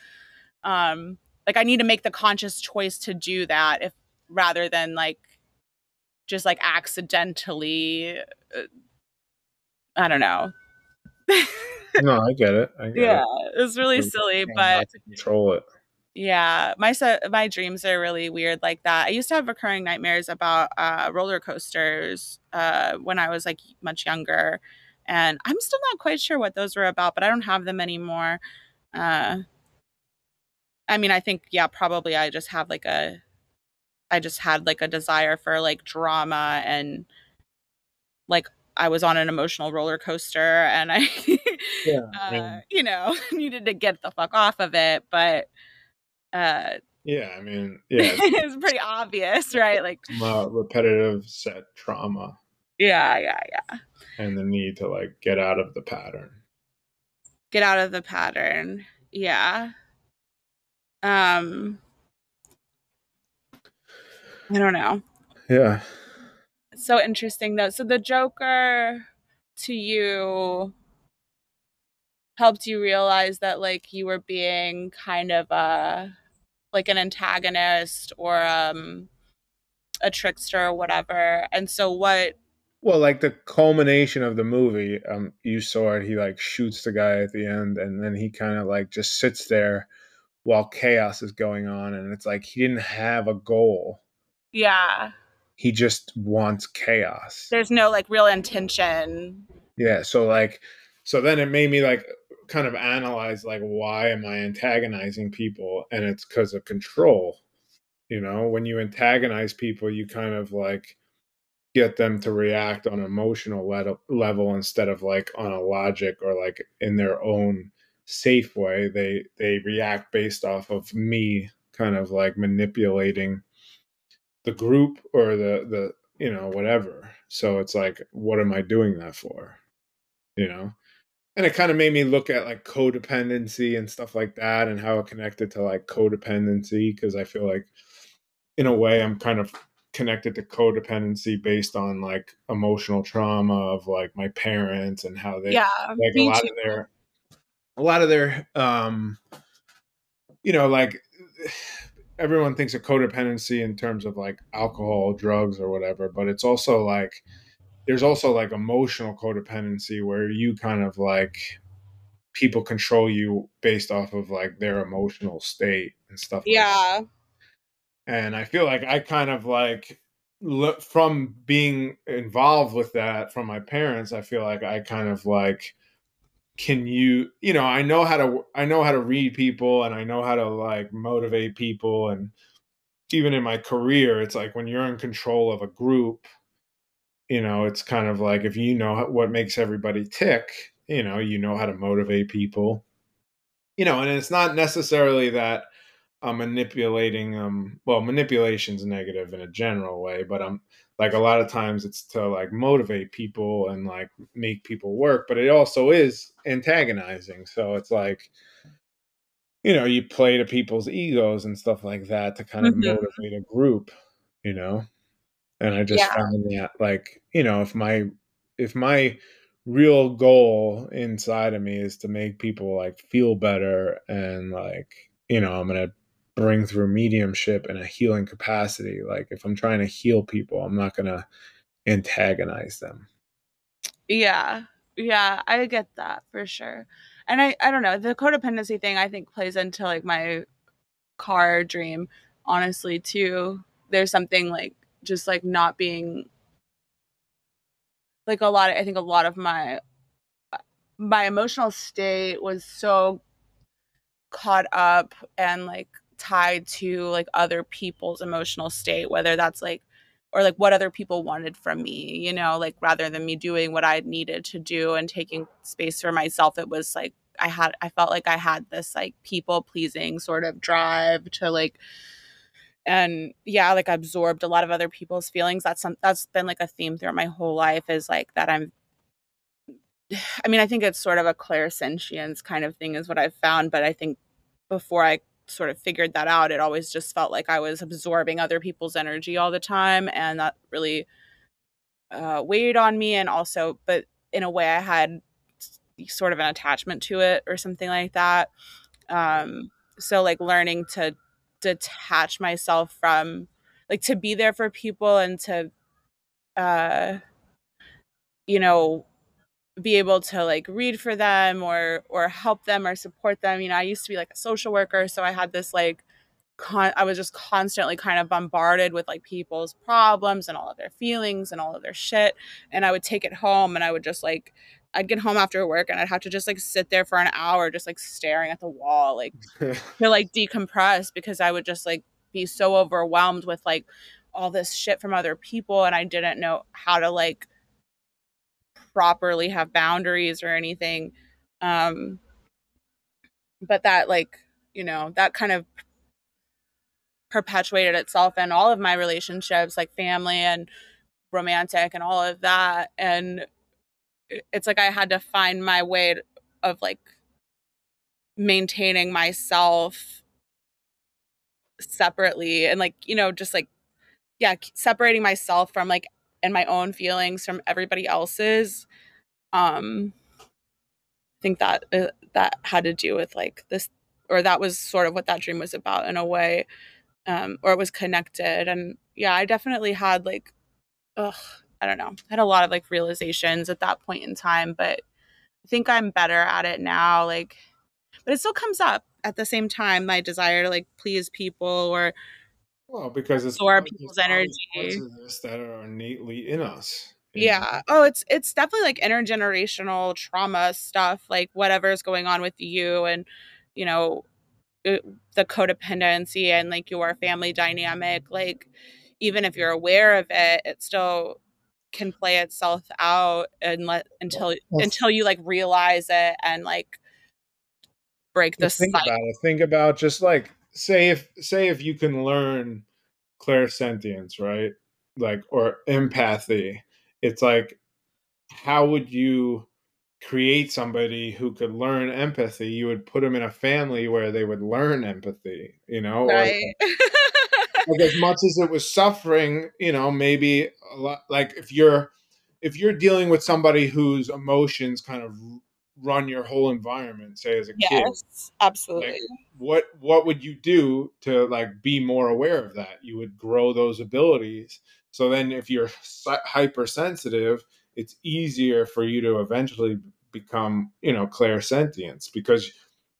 Um, like I need to make the conscious choice to do that if rather than like just like accidentally uh, I don't know. no, I get it. I get yeah, it. it's really silly, but control it. Yeah, my my dreams are really weird like that. I used to have recurring nightmares about uh, roller coasters uh, when I was like much younger, and I'm still not quite sure what those were about, but I don't have them anymore. Uh, I mean, I think yeah, probably I just have like a, I just had like a desire for like drama and like I was on an emotional roller coaster and I, yeah, uh, you know, needed to get the fuck off of it, but. Uh, yeah, I mean, yeah, it's pretty obvious, right? Like repetitive set trauma. Yeah, yeah, yeah. And the need to like get out of the pattern. Get out of the pattern. Yeah. Um i don't know. Yeah. It's so interesting though. So the joker to you helped you realize that like you were being kind of a like an antagonist or um a trickster or whatever and so what well, like the culmination of the movie, um, you saw it. He like shoots the guy at the end, and then he kind of like just sits there while chaos is going on, and it's like he didn't have a goal. Yeah. He just wants chaos. There's no like real intention. Yeah. So like, so then it made me like kind of analyze like why am I antagonizing people, and it's because of control. You know, when you antagonize people, you kind of like get them to react on an emotional le- level instead of like on a logic or like in their own safe way. They they react based off of me kind of like manipulating the group or the the you know whatever. So it's like what am i doing that for? You know and it kind of made me look at like codependency and stuff like that and how it connected to like codependency because i feel like in a way i'm kind of connected to codependency based on like emotional trauma of like my parents and how they yeah like a lot too. of their a lot of their um you know like everyone thinks of codependency in terms of like alcohol drugs or whatever but it's also like there's also like emotional codependency where you kind of like people control you based off of like their emotional state and stuff yeah. like and I feel like I kind of like from being involved with that from my parents i feel like i kind of like can you you know i know how to i know how to read people and i know how to like motivate people. And even in my career it's like when you're in control of a group you know it's kind of like if you know what makes everybody tick you know you know how to motivate people. You know and it's not necessarily that I'm manipulating um well manipulation's negative in a general way but I'm like a lot of times it's to like motivate people and like make people work but it also is antagonizing. So it's like you know you play to people's egos and stuff like that to kind of mm-hmm. motivate a group you know and I just yeah. found that like you know if my if my real goal inside of me is to make people like feel better and like you know I'm gonna bring through mediumship and a healing capacity. Like if I'm trying to heal people, I'm not going to antagonize them. Yeah. Yeah, I get that for sure. And I I don't know, the codependency thing I think plays into like my car dream honestly too. There's something like just like not being like a lot of, I think a lot of my my emotional state was so caught up and like tied to like other people's emotional state whether that's like or like what other people wanted from me you know like rather than me doing what i needed to do and taking space for myself it was like I had I felt like I had this like people pleasing sort of drive to like and yeah, like absorbed a lot of other people's feelings. That's some that's been like a theme throughout my whole life is like that I'm I mean, I think it's sort of a clairsentience kind of thing is what I've found, but I think before I sort of figured that out, it always just felt like I was absorbing other people's energy all the time and that really uh, weighed on me and also but in a way I had sort of an attachment to it or something like that. Um, so like learning to detach myself from like to be there for people and to uh you know be able to like read for them or or help them or support them. You know i used to be like a social worker so i had this like con- i was just constantly kind of bombarded with like people's problems and all of their feelings and all of their shit and i would take it home and i would just like I'd get home after work and I'd have to just like sit there for an hour just like staring at the wall like to like decompress because I would just like be so overwhelmed with like all this shit from other people and I didn't know how to like properly have boundaries or anything um but that like you know that kind of perpetuated itself in all of my relationships like family and romantic and all of that and it's like I had to find my way of like maintaining myself separately and like you know just like yeah separating myself from like and my own feelings from everybody else's um i think that uh, that had to do with like this or that was sort of what that dream was about in a way um or it was connected and yeah i definitely had like ugh I don't know. I had a lot of like realizations at that point in time, but I think I'm better at it now. Like, but it still comes up at the same time. My desire to like please people or well, because it's absorb people's energy that are innately in us. Yeah. Know? Oh, it's it's definitely like intergenerational trauma stuff. Like whatever's going on with you, and you know, it, the codependency and like your family dynamic. Like even if you're aware of it, it still can play itself out and let until well, until you like realize it and like break the think cycle. about it. Think about just like say if say if you can learn clairsentience, right? Like or empathy. It's like how would you create somebody who could learn empathy? You would put them in a family where they would learn empathy, you know? Right. Or, like as much as it was suffering, you know, maybe a lot like if you're if you're dealing with somebody whose emotions kind of run your whole environment, say as a yes, kid. Yes, absolutely. Like, what what would you do to like be more aware of that? You would grow those abilities. So then if you're hypersensitive, it's easier for you to eventually become, you know, clairsentience because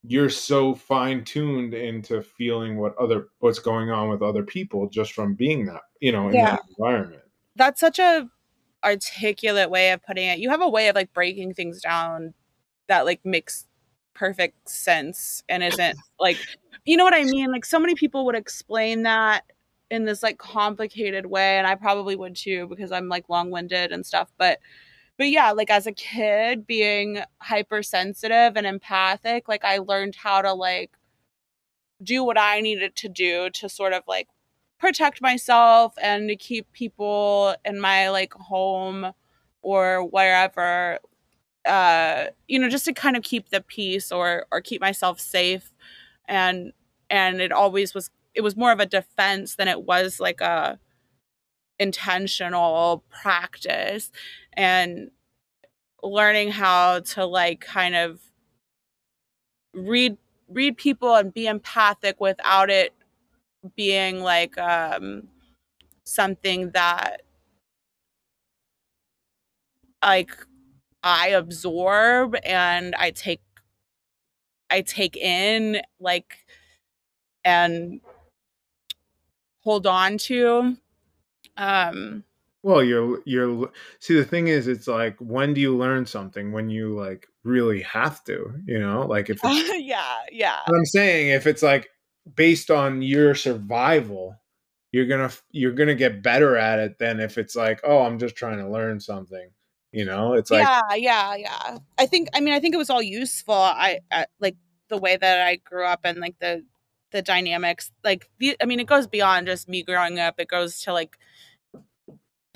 you're so fine tuned into feeling what other what's going on with other people just from being that you know in yeah. that environment. That's such a articulate way of putting it. You have a way of like breaking things down that like makes perfect sense and isn't like you know what i mean? Like so many people would explain that in this like complicated way and i probably would too because i'm like long-winded and stuff but but yeah, like as a kid being hypersensitive and empathic, like I learned how to like do what I needed to do to sort of like protect myself and to keep people in my like home or wherever uh you know just to kind of keep the peace or or keep myself safe. And and it always was it was more of a defense than it was like a intentional practice and learning how to like kind of read read people and be empathic without it being like um something that like I absorb and I take I take in like and hold on to um well you're you're see the thing is it's like when do you learn something when you like really have to you know like if yeah yeah i'm saying if it's like based on your survival you're gonna you're gonna get better at it than if it's like oh i'm just trying to learn something You know, it's like yeah, yeah, yeah. I think I mean I think it was all useful. I, I like the way that I grew up and like the the dynamics like the, I mean it goes beyond just me growing up. It goes to like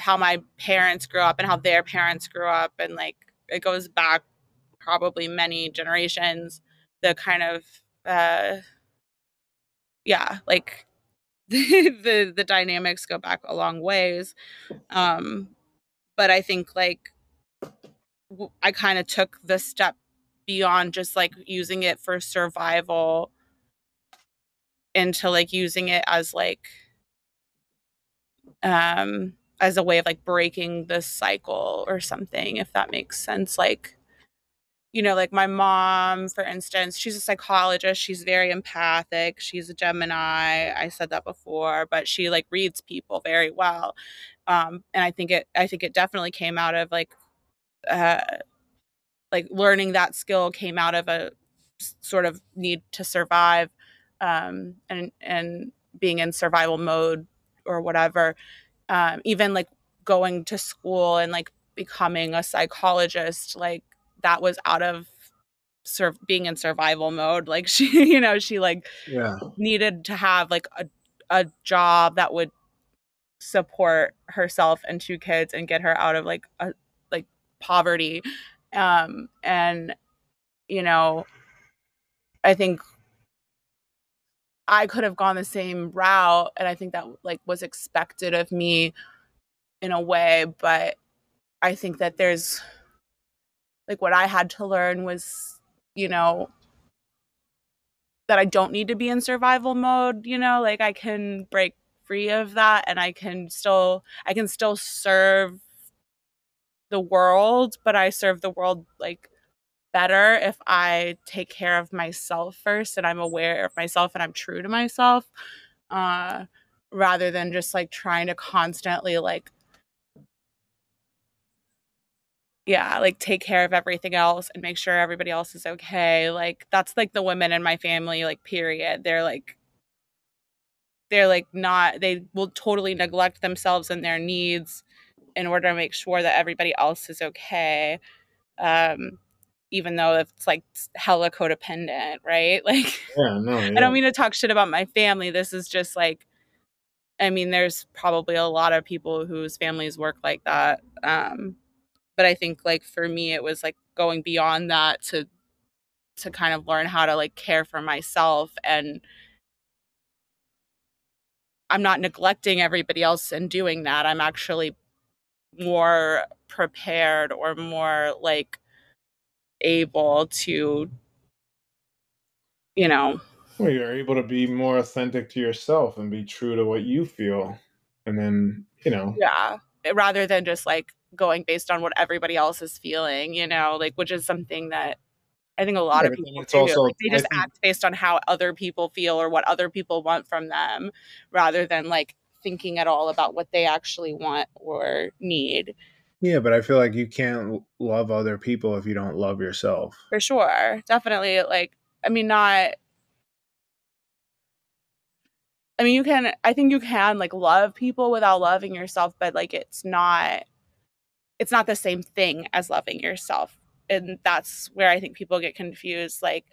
how my parents grew up and how their parents grew up and like it goes back probably many generations the kind of uh yeah like the the, the dynamics go back a long ways. Um but i think like i kind of took the step beyond just like using it for survival into like using it as like um as a way of like breaking the cycle or something if that makes sense. Like you know like my mom for instance she's a psychologist. She's very empathic. She's a gemini. I said that before but she like reads people very well. Um and i think it i think it definitely came out of like uh like learning that skill came out of a sort of need to survive um and and being in survival mode or whatever um, even like going to school and like becoming a psychologist like that was out of sur- being in survival mode. Like she you know she like yeah. needed to have like a, a job that would support herself and two kids and get her out of like a like poverty. Um and you know i think I could have gone the same route and I think that like was expected of me in a way, but I think that there's like what I had to learn was, you know, that I don't need to be in survival mode, you know, like I can break free of that and I can still I can still serve the world, but I serve the world like better if I take care of myself first and I'm aware of myself and I'm true to myself uh, rather than just like trying to constantly like yeah like take care of everything else and make sure everybody else is okay. Like that's like the women in my family like period. They're like they're like not they will totally neglect themselves and their needs in order to make sure that everybody else is okay. Um even though it's like hella codependent, right? Like, yeah, no, yeah. I don't mean to talk shit about my family. This is just like, I mean, there's probably a lot of people whose families work like that. Um, but I think like for me, it was like going beyond that to to kind of learn how to like care for myself and I'm not neglecting everybody else and doing that. I'm actually more prepared or more like able to you know well you're able to be more authentic to yourself and be true to what you feel and then you know yeah rather than just like going based on what everybody else is feeling you know like which is something that I think a lot yeah, of people do. Also, like, they just think, act based on how other people feel or what other people want from them rather than like thinking at all about what they actually want or need. Yeah, but I feel like you can't love other people if you don't love yourself. For sure. Definitely. Like, I mean, not. I mean, you can, I think you can like love people without loving yourself, but like it's not, it's not the same thing as loving yourself. And that's where I think people get confused. Like,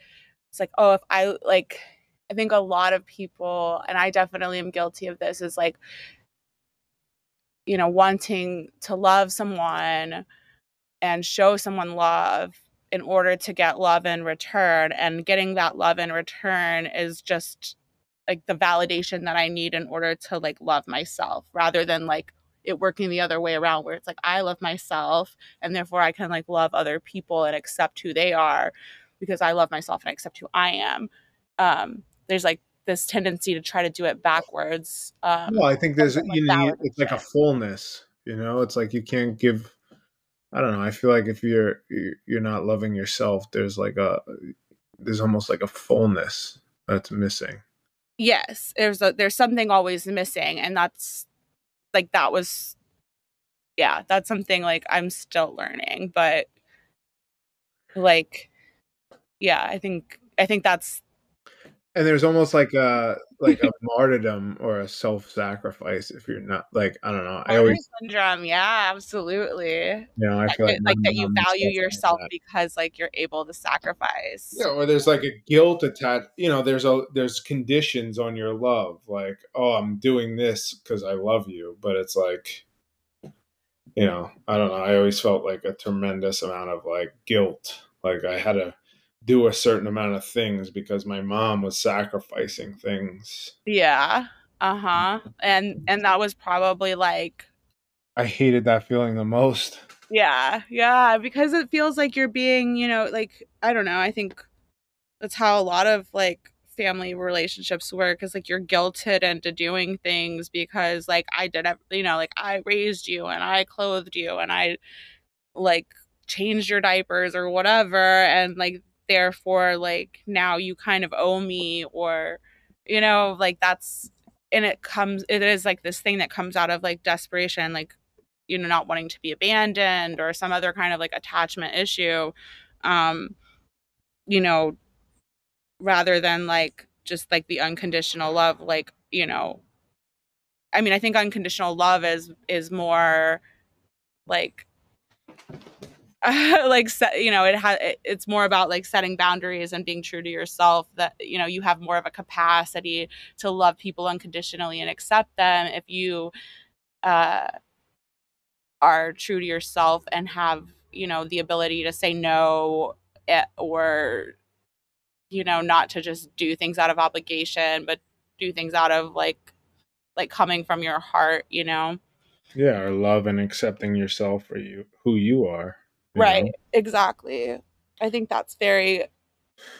it's like, oh, if I like, I think a lot of people, and I definitely am guilty of this, is like, you know, wanting to love someone and show someone love in order to get love in return. And getting that love in return is just like the validation that I need in order to like love myself rather than like it working the other way around where it's like I love myself and therefore I can like love other people and accept who they are because I love myself and accept who I am. Um, there's like this tendency to try to do it backwards. Um, well, I think there's you know it's like a fullness. You know, it's like you can't give. I don't know. I feel like if you're you're not loving yourself, there's like a there's almost like a fullness that's missing. Yes, there's a there's something always missing, and that's like that was yeah, that's something like I'm still learning, but like yeah, I think I think that's and there's almost like a like a martyrdom or a self-sacrifice if you're not like I don't know. I always syndrome, yeah, absolutely. You know, I feel like, like that you value yourself because like you're able to sacrifice. Yeah, or there's like a guilt attached. You know, there's a there's conditions on your love, like oh, I'm doing this because I love you, but it's like, you know, I don't know. I always felt like a tremendous amount of like guilt, like I had to do a certain amount of things because my mom was sacrificing things. Yeah. Uh-huh. And and that was probably like I hated that feeling the most. Yeah. Yeah, because it feels like you're being, you know, like I don't know, I think that's how a lot of like family relationships work is like you're guilted into doing things because like I did you know, like I raised you and I clothed you and I like changed your diapers or whatever and like therefore like now you kind of owe me or you know like that's and it comes it is like this thing that comes out of like desperation like you know not wanting to be abandoned or some other kind of like attachment issue um you know rather than like just like the unconditional love like you know i mean i think unconditional love is is more like like set, you know it has it's more about like setting boundaries and being true to yourself that you know you have more of a capacity to love people unconditionally and accept them if you uh are true to yourself and have you know the ability to say no eh, or you know not to just do things out of obligation but do things out of like like coming from your heart you know? Yeah or love and accepting yourself for you who you are right know? exactly. I think that's very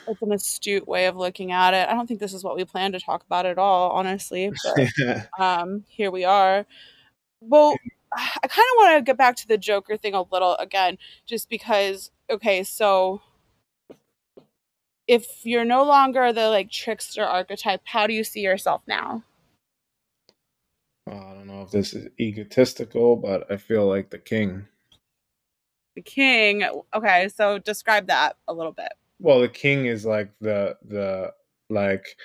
it's an astute way of looking at it. I don't think this is what we planned to talk about at all honestly but um here we are. Well i kind of want to get back to the joker thing a little again just because okay so if you're no longer the like trickster archetype how do you see yourself now? Well, i don't know if this is egotistical but i feel like the king the king. Okay, so describe that a little bit. Well, the king is like the the like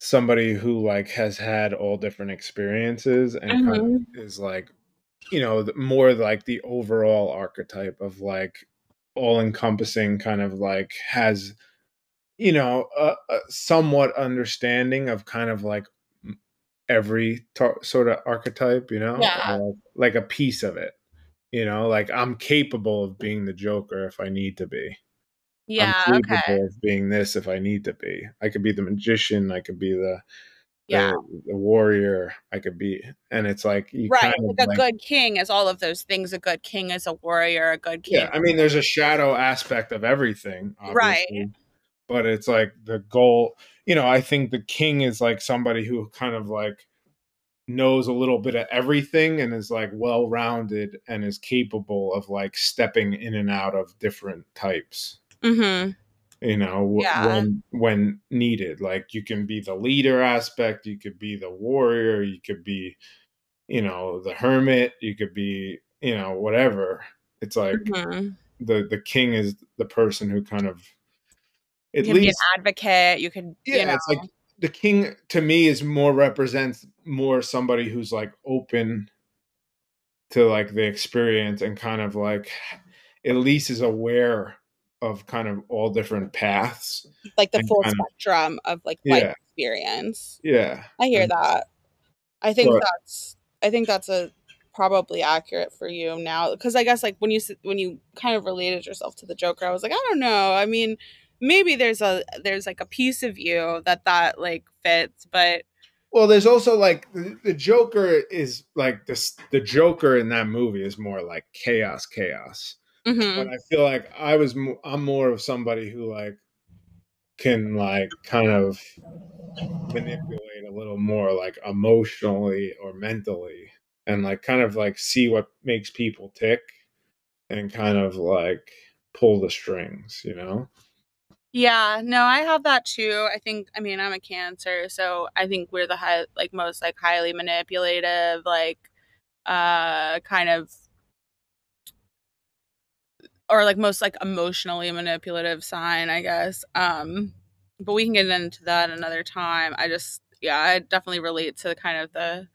somebody who like has had all different experiences and mm-hmm. kind of is like you know more like the overall archetype of like all encompassing kind of like has you know a, a somewhat understanding of kind of like every tar- sort of archetype you know yeah. Uh, like a piece of it you know, like I'm capable of being the Joker if I need to be. Yeah, I'm capable okay. of being this if I need to be. I could be the magician. I could be the yeah the, the warrior. I could be, and it's like right. Kind like a like, good king is all of those things. A good king is a warrior. A good king. Yeah, I mean, there's a shadow aspect of everything, right? But it's like the goal. You know, I think the king is like somebody who kind of like knows a little bit of everything and is like well rounded and is capable of like stepping in and out of different types. Mm-hmm. You know, yeah. when when needed. Like you can be the leader aspect, you could be the warrior, you could be, you know, the hermit, you could be, you know, whatever. It's like mm-hmm. the the king is the person who kind of at you can least, be an advocate. You can, yeah, you know. it's like the king to me is more represents more somebody who's like open to like the experience and kind of like at least is aware of kind of all different paths like the full spectrum of, of like yeah. life experience. Yeah i hear and, that. I think but, that's i think that's a probably accurate for you now because i guess like when you when you kind of related yourself to the joker i was like i don't know. I mean maybe there's a there's like a piece of you that that like fits but well there's also like the, the joker is like this the joker in that movie is more like chaos chaos mm-hmm. but i feel like i was i'm more of somebody who like can like kind of manipulate a little more like emotionally or mentally and like kind of like see what makes people tick and kind of like pull the strings you know yeah, no, I have that too. I think I mean, I'm a cancer, so I think we're the high like most like highly manipulative, like uh kind of or like most like emotionally manipulative sign, I guess. Um but we can get into that another time. I just yeah, I definitely relate to the kind of the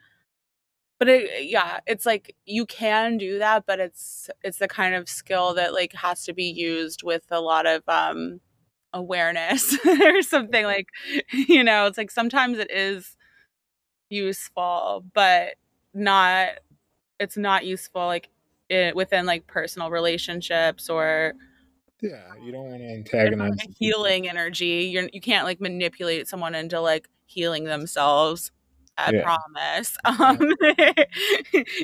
but it, yeah, it's like you can do that, but it's it's the kind of skill that like has to be used with a lot of um awareness or something mm-hmm. like you know, it's like sometimes it is useful, but not it's not useful like it, within like personal relationships or yeah, you don't want to antagonize healing energy. You're you can't like manipulate someone into like healing themselves. I yeah. promise. Um,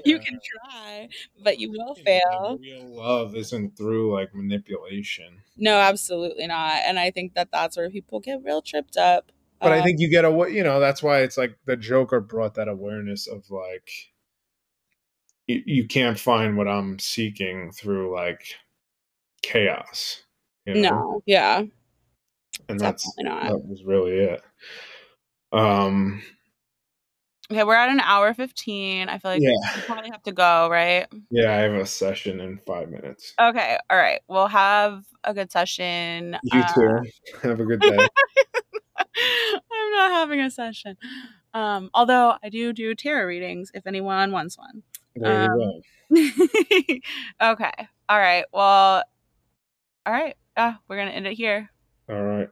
you can try, but you will fail. Real love isn't through like manipulation. No, absolutely not. And I think that that's where people get real tripped up. But um, I think you get a you know that's why it's like the Joker brought that awareness of like you, you can't find what I'm seeking through like chaos. You know? No, yeah. And that's not. that was really it. Um Okay, we're at an hour 15. I feel like yeah. we probably have to go, right? Yeah, I have a session in five minutes. Okay, all right. We'll have a good session. You uh, too. Have a good day. I'm not having a session. Um, although I do do tarot readings if anyone wants one. There um, you go. okay. All right. Well, all right. Yeah, we're going to end it here. All right.